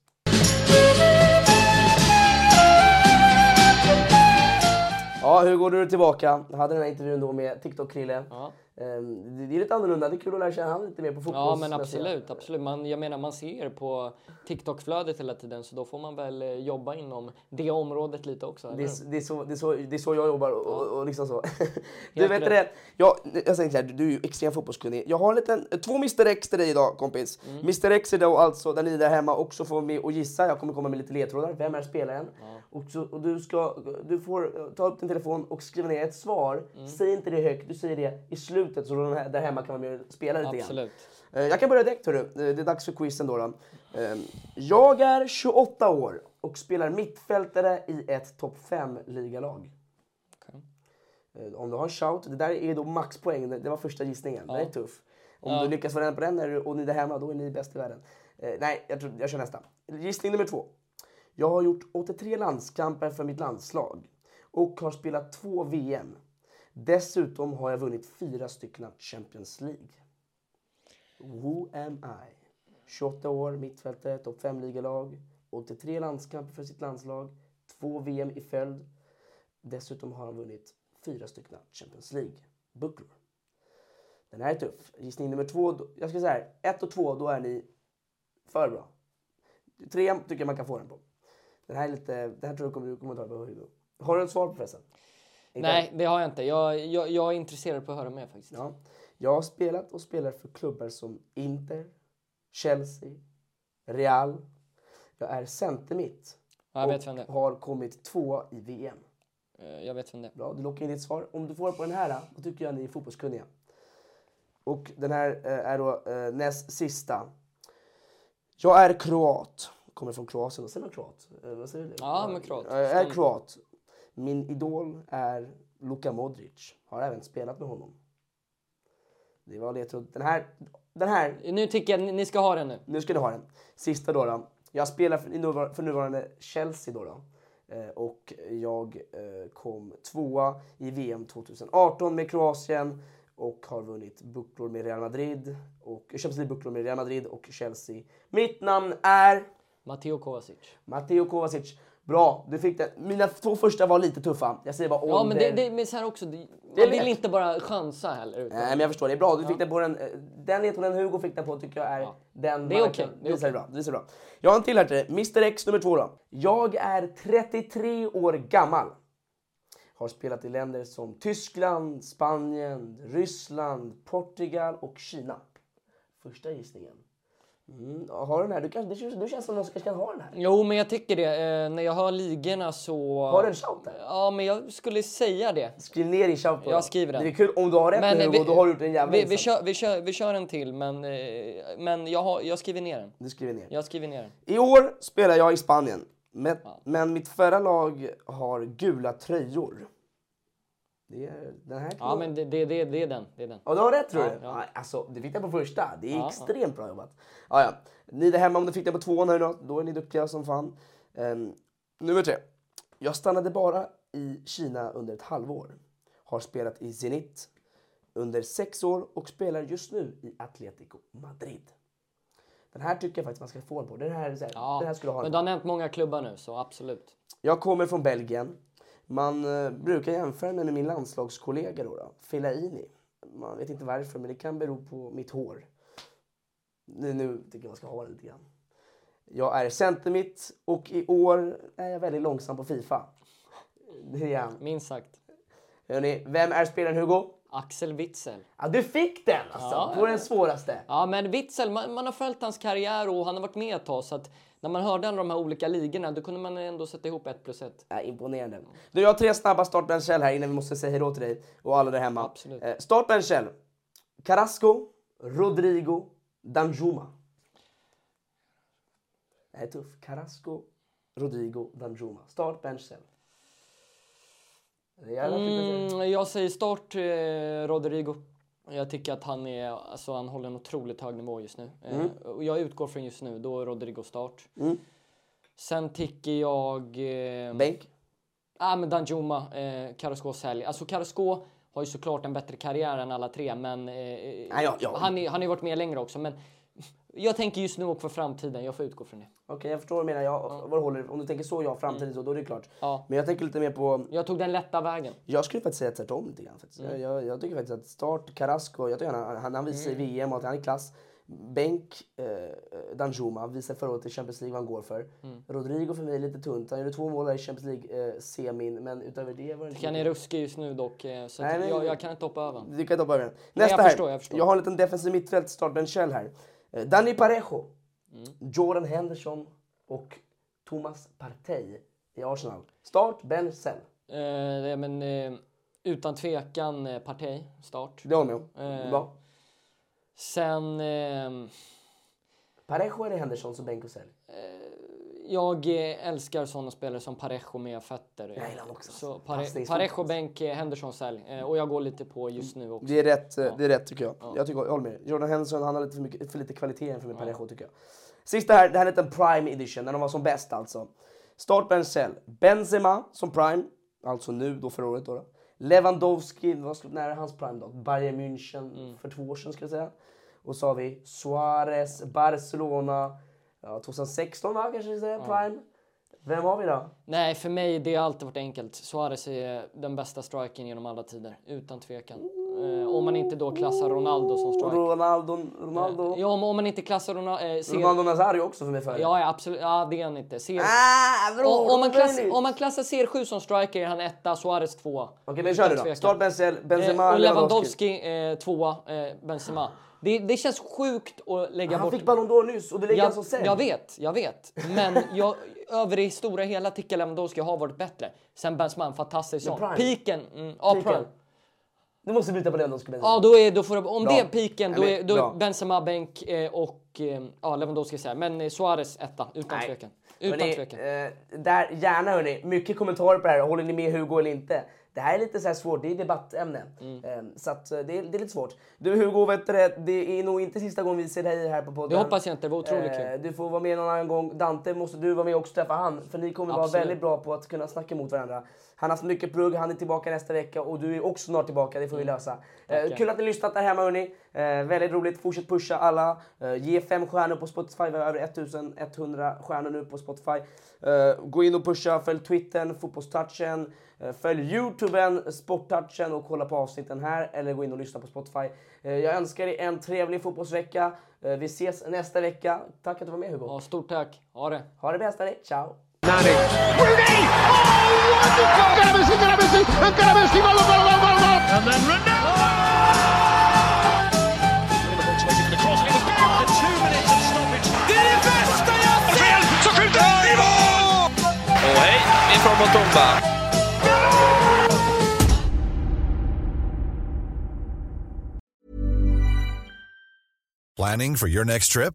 Ja, Hugo, du är tillbaka. Jag hade den här intervjun då med TikTok-Krille. Ja. Ehm, Det är lite annorlunda. Det är kul att lära känna honom lite mer på fotboll. Ja men absolut, absolut. Man, jag menar man ser på TikTok-flödet hela tiden så då får man väl eh, jobba inom det området lite också. Det är, det, är så, det, är så, det är så jag jobbar och, och, liksom så. [LAUGHS] du vet det, jag, jag säger här, du är ju extremt fotbollskunnig. Jag har en liten, två Mr X till dig idag kompis. Mm. Mr X är då alltså där ni där hemma också får med och gissa. Jag kommer komma med lite ledtrådar. Vem är spelaren? Och, så, och du, ska, du får eh, ta upp din telefon och skriva ner ett svar. Mm. Säg inte det högt, du säger det i slutet så de här, där hemma kan och spela lite grann. Absolut. Eh, Jag kan börja direkt hörru. Eh, Det är dags för quizen då. då. Eh, Jag är 28 år och spelar mittfältare i ett topp 5-ligalag. Okej. Eh, Om du har en shout, det där är då maxpoäng. Det det var första gissningen. Den är tuff. Om du lyckas få den på den och ni där hemma, då är ni bäst i världen. Nej, jag, tror, jag kör nästa. Gissning nummer två. Jag har gjort 83 landskamper för mitt landslag och har spelat två VM. Dessutom har jag vunnit fyra stycken Champions League. Who am I? 28 år, mittfältare, topp 5-ligalag, 83 landskamper för sitt landslag, två VM i följd. Dessutom har han vunnit fyra stycken Champions League-bucklor. Den här är tuff. Gissning nummer två, då- jag ska säga här, ett och två, då är ni för bra. Tre tycker jag man kan få den på. Den här är lite, den här tror jag kommer, du kommer ta på Hugo. Har du ett svar på pressen? Nej, det har jag inte. Jag, jag, jag är intresserad på att höra mer faktiskt. Ja. Jag har spelat och spelar för klubbar som Inter, Chelsea, Real. Jag är centermitt Ja, jag vet vem det och har kommit två i VM. Eh, Jag vet vem det. Bra, du lockar in ditt svar. Om du får på den här, då tycker jag ni är fotbollskunniga. Och den här eh, är då eh, näst sista. Jag är kroat. Kommer från Kroatien. Säger man kroat? Eh, vad säger du? Ja, men kroat. Jag är kroat. Min idol är Luka Modric. Har även spelat med honom. Det var ledtråd. Den här, den här Nu tycker jag ni ni ska ha den nu. nu ska ni ha den. Sista då. då. Jag spelar för, i nuvar- för nuvarande Chelsea då. då. Eh, och jag eh, kom tvåa i VM 2018 med Kroatien och har vunnit bucklor med Real Madrid och Champions League-bucklor med Real Madrid och Chelsea. Mitt namn är Matteo Kovacic. Matteo Kovacic. Bra, du fick det. Mina två första var lite tuffa. Jag säger bara. Ja, men det, det men så här också. Det, man vill inte bara chansa heller. Utan, Nej, men jag förstår. Det är bra. Du fick den på den. Den ledtråden Hugo fick den på tycker jag är Ja. den Det är okej, kan- det är visar bra. Det visar bra. Jag har en till här till dig. Mr X nummer två då. Jag är 33 år gammal. Har spelat i länder som Tyskland, Spanien, Ryssland, Portugal och Kina. Första gissningen. Mm, har du den här? Du, kanske, känns, du känns som någon som kanske kan ha den här. Jo, men jag tycker det. Eh, när jag hör ligorna så... Har du en shout där? Ja, men jag skulle säga det. Skriv ner din shout på Jag skriver den. Det är kul om du har rätt nu Hugo, då har du gjort en jävla vi, vi, kör, vi, kör, vi kör en till, men, eh, men jag, har, jag skriver ner den. Du skriver ner. Jag skriver ner den. I år spelar jag i Spanien, men, men mitt förra lag har gula tröjor. Det är den här Ja, men det, det, det, det är den. Det är den. Ja, du har rätt tror Ja, du. ja. Alltså, det fick jag på första. Det är Ja, extremt bra jobbat. Ja, ja. Ni där hemma, om ni fick det på tvåan här då, då är ni duktiga som fan. Um, nummer tre. Jag stannade bara i Kina under ett halvår. Har spelat i Zenit under sex år och spelar just nu i Atletico Madrid. Den här tycker jag faktiskt man ska få en på. Den här, här, Ja, den här skulle ha men en du har nämnt många klubbar nu, så absolut. jag kommer från Belgien. Man eh, brukar jämföra mig med min landslagskollega då, då, Fellaini. Man vet inte varför, men det kan bero på mitt hår. Nu, nu tycker jag man ska ha det lite grann. Jag är centermitt och i år är jag väldigt långsam på Fifa. Det är han. Minst sagt. Hörrni, vem är spelaren Hugo? Axel Witzel. Ja, du fick den alltså! Ja, på den svåraste. Ja, men Witzel, man, man har följt hans karriär och han har varit med ett tag. Så att när man hörde alla de här olika ligorna, då kunde man ändå sätta ihop ett plus ett. Ja, imponerande. Du, jag har tre snabba startbenchell här innan vi måste säga hejdå till dig och alla där hemma. Absolut. Eh, startbenchell. Carrasco, Rodrigo, Danjuma. Det här är tuff. Carrasco, Rodrigo, Danjuma. Jävla mm. Mm, jag säger start eh, Rodrigo. Jag tycker att han, är, alltså, han håller en otroligt hög nivå just nu. Eh, och jag utgår från just nu, då är Rodrigo start. Sen tycker jag... Eh, Bänk. Ja, men Danjuma, eh, Carrasco sälj. Alltså Carrasco har ju såklart en bättre karriär än alla tre, men eh, ja, ja. Han, är, han har ju varit med längre också. Men jag tänker just nu och för framtiden, jag får utgå från det. Okej, jag förstår vad du menar. Jag, vad du håller. Om du tänker så, ja, framtiden så, då är det klart. Ja. Men jag tänker lite mer på... Jag tog den lätta vägen. Jag skulle faktiskt säga tvärtom lite grann. Faktiskt. Mm. Jag, jag tycker faktiskt att start Carrasco, jag tycker han, han, han visar i VM att han är klass. Bänk eh, Danjuma visar förra året i Champions League vad han går för. Mm. Rodrigo för mig är lite tunt. Han gjorde två mål i Champions League eh, men utöver det var det inte Han är ruskig just nu dock, eh, så Nej, men- jag, jag kan inte hoppa över. Du kan ta över den. Nej, Nästa jag här. förstår, jag förstår. Jag har en liten defensiv mittfält startbenchell här. Eh, Danny Parejo, Mm. Jordan Henderson och Thomas Partey i Arsenal. Start, bench, sell. Eh, men, eh, utan tvekan eh, Partey, start. Det håller jag. Eh, Bra. Sen, eh, Parejo eller Henderson som bänk och sell? Jag eh, älskar sådana spelare som Parejo med fötter. Jag gillar också. Så Passningsfotboll. Pare, Parejo bänk, eh, Henderson sälj. Eh, och jag går lite på just nu också. Det är rätt, eh, det är rätt tycker jag. Jag, tycker, jag håller med. Jordan Henderson han har lite för, mycket, för lite kvalitet för med Parejo tycker jag. Sista här, det här är en liten prime edition, när de var som bäst alltså. Start bench sell. Benzema som prime, alltså nu då förra året då. då. Lewandowski, vad skulle, när är hans prime då? Bayern München för två år sedan skulle jag säga. Och så har vi Suarez, Barcelona, ja, 2016 va kanske vi säger, prime. Vem har vi då? Nej, för mig det har alltid varit enkelt. Suarez är den bästa strikern genom alla tider, utan tvekan. Eh, om man inte då klassar Ronaldo som striker. Ronaldo, Ronaldo. Ja, om, om man inte klassar Ronaldo... Eh, ser- Ronaldo Nazario också för mig förut. Ja, ja, absolut. Ja, det är han inte. Ser... Ah, bro, om, om, man klass, om man klassar CR7 som striker är han etta, Suarez tvåa. Okej, men kör Utan då. Start Benzema, Benzema Eh, och Lewandowski. Lewandowski eh, tvåa, eh, Benzema. Det, det känns sjukt att lägga Han bort... fick Ballon d'Or nyss och det ligger jag, alltså sen. jag vet, jag vet. Men jag, [LAUGHS] över det stora hela tycker jag Lewandowski har varit bättre. Sen Benzema, en fantastisk sån. prime. Piken, mm, ja, prime. Du måste byta på Lewandowski. Benzema. Ja, då är, då får det, om Bra. det är piken, då är, då är Benzema bänk eh, och eh, ja, Lewandowski här. Men eh, Suarez etta, utan Nej. tvekan. Utan Hörrni, tvekan. eh, där, gärna hörni, mycket kommentarer på det här. Håller ni med Hugo eller inte? Det här är lite så svårt, det är debattämne. Mm. Eh, så att, eh, det, är, det är lite svårt. Du Hugo, vet du, det, det är nog inte sista gången vi ser dig här på podden. Det hoppas jag inte, det var otroligt kul. Eh, Du får vara med någon annan gång. Dante måste du vara med och också träffa han. För ni kommer vara Absolut. väldigt bra på att kunna snacka mot varandra. Han har haft mycket plugg, han är tillbaka nästa vecka och du är också snart tillbaka. Det får vi lösa. Eh, Tackar. kul att ni lyssnat där hemma hörni. Eh, väldigt roligt. Fortsätt pusha alla. Eh, ge fem stjärnor på Spotify. Vi har över 1100 stjärnor nu på Spotify. Eh, gå in och pusha. Följ Twittern, Fotbollstouchen. Eh, följ Youtuben, Sporttouchen och kolla på avsnitten här. Eller gå in och lyssna på Spotify. Eh, jag önskar er en trevlig fotbollsvecka. Eh, vi ses nästa vecka. Tack att du var med Hugo. Ja, stort tack. Ha det. Ha det bäst hörni. Ciao! Messi, Messi, Messi. And then Ronaldo. Planning for your next trip?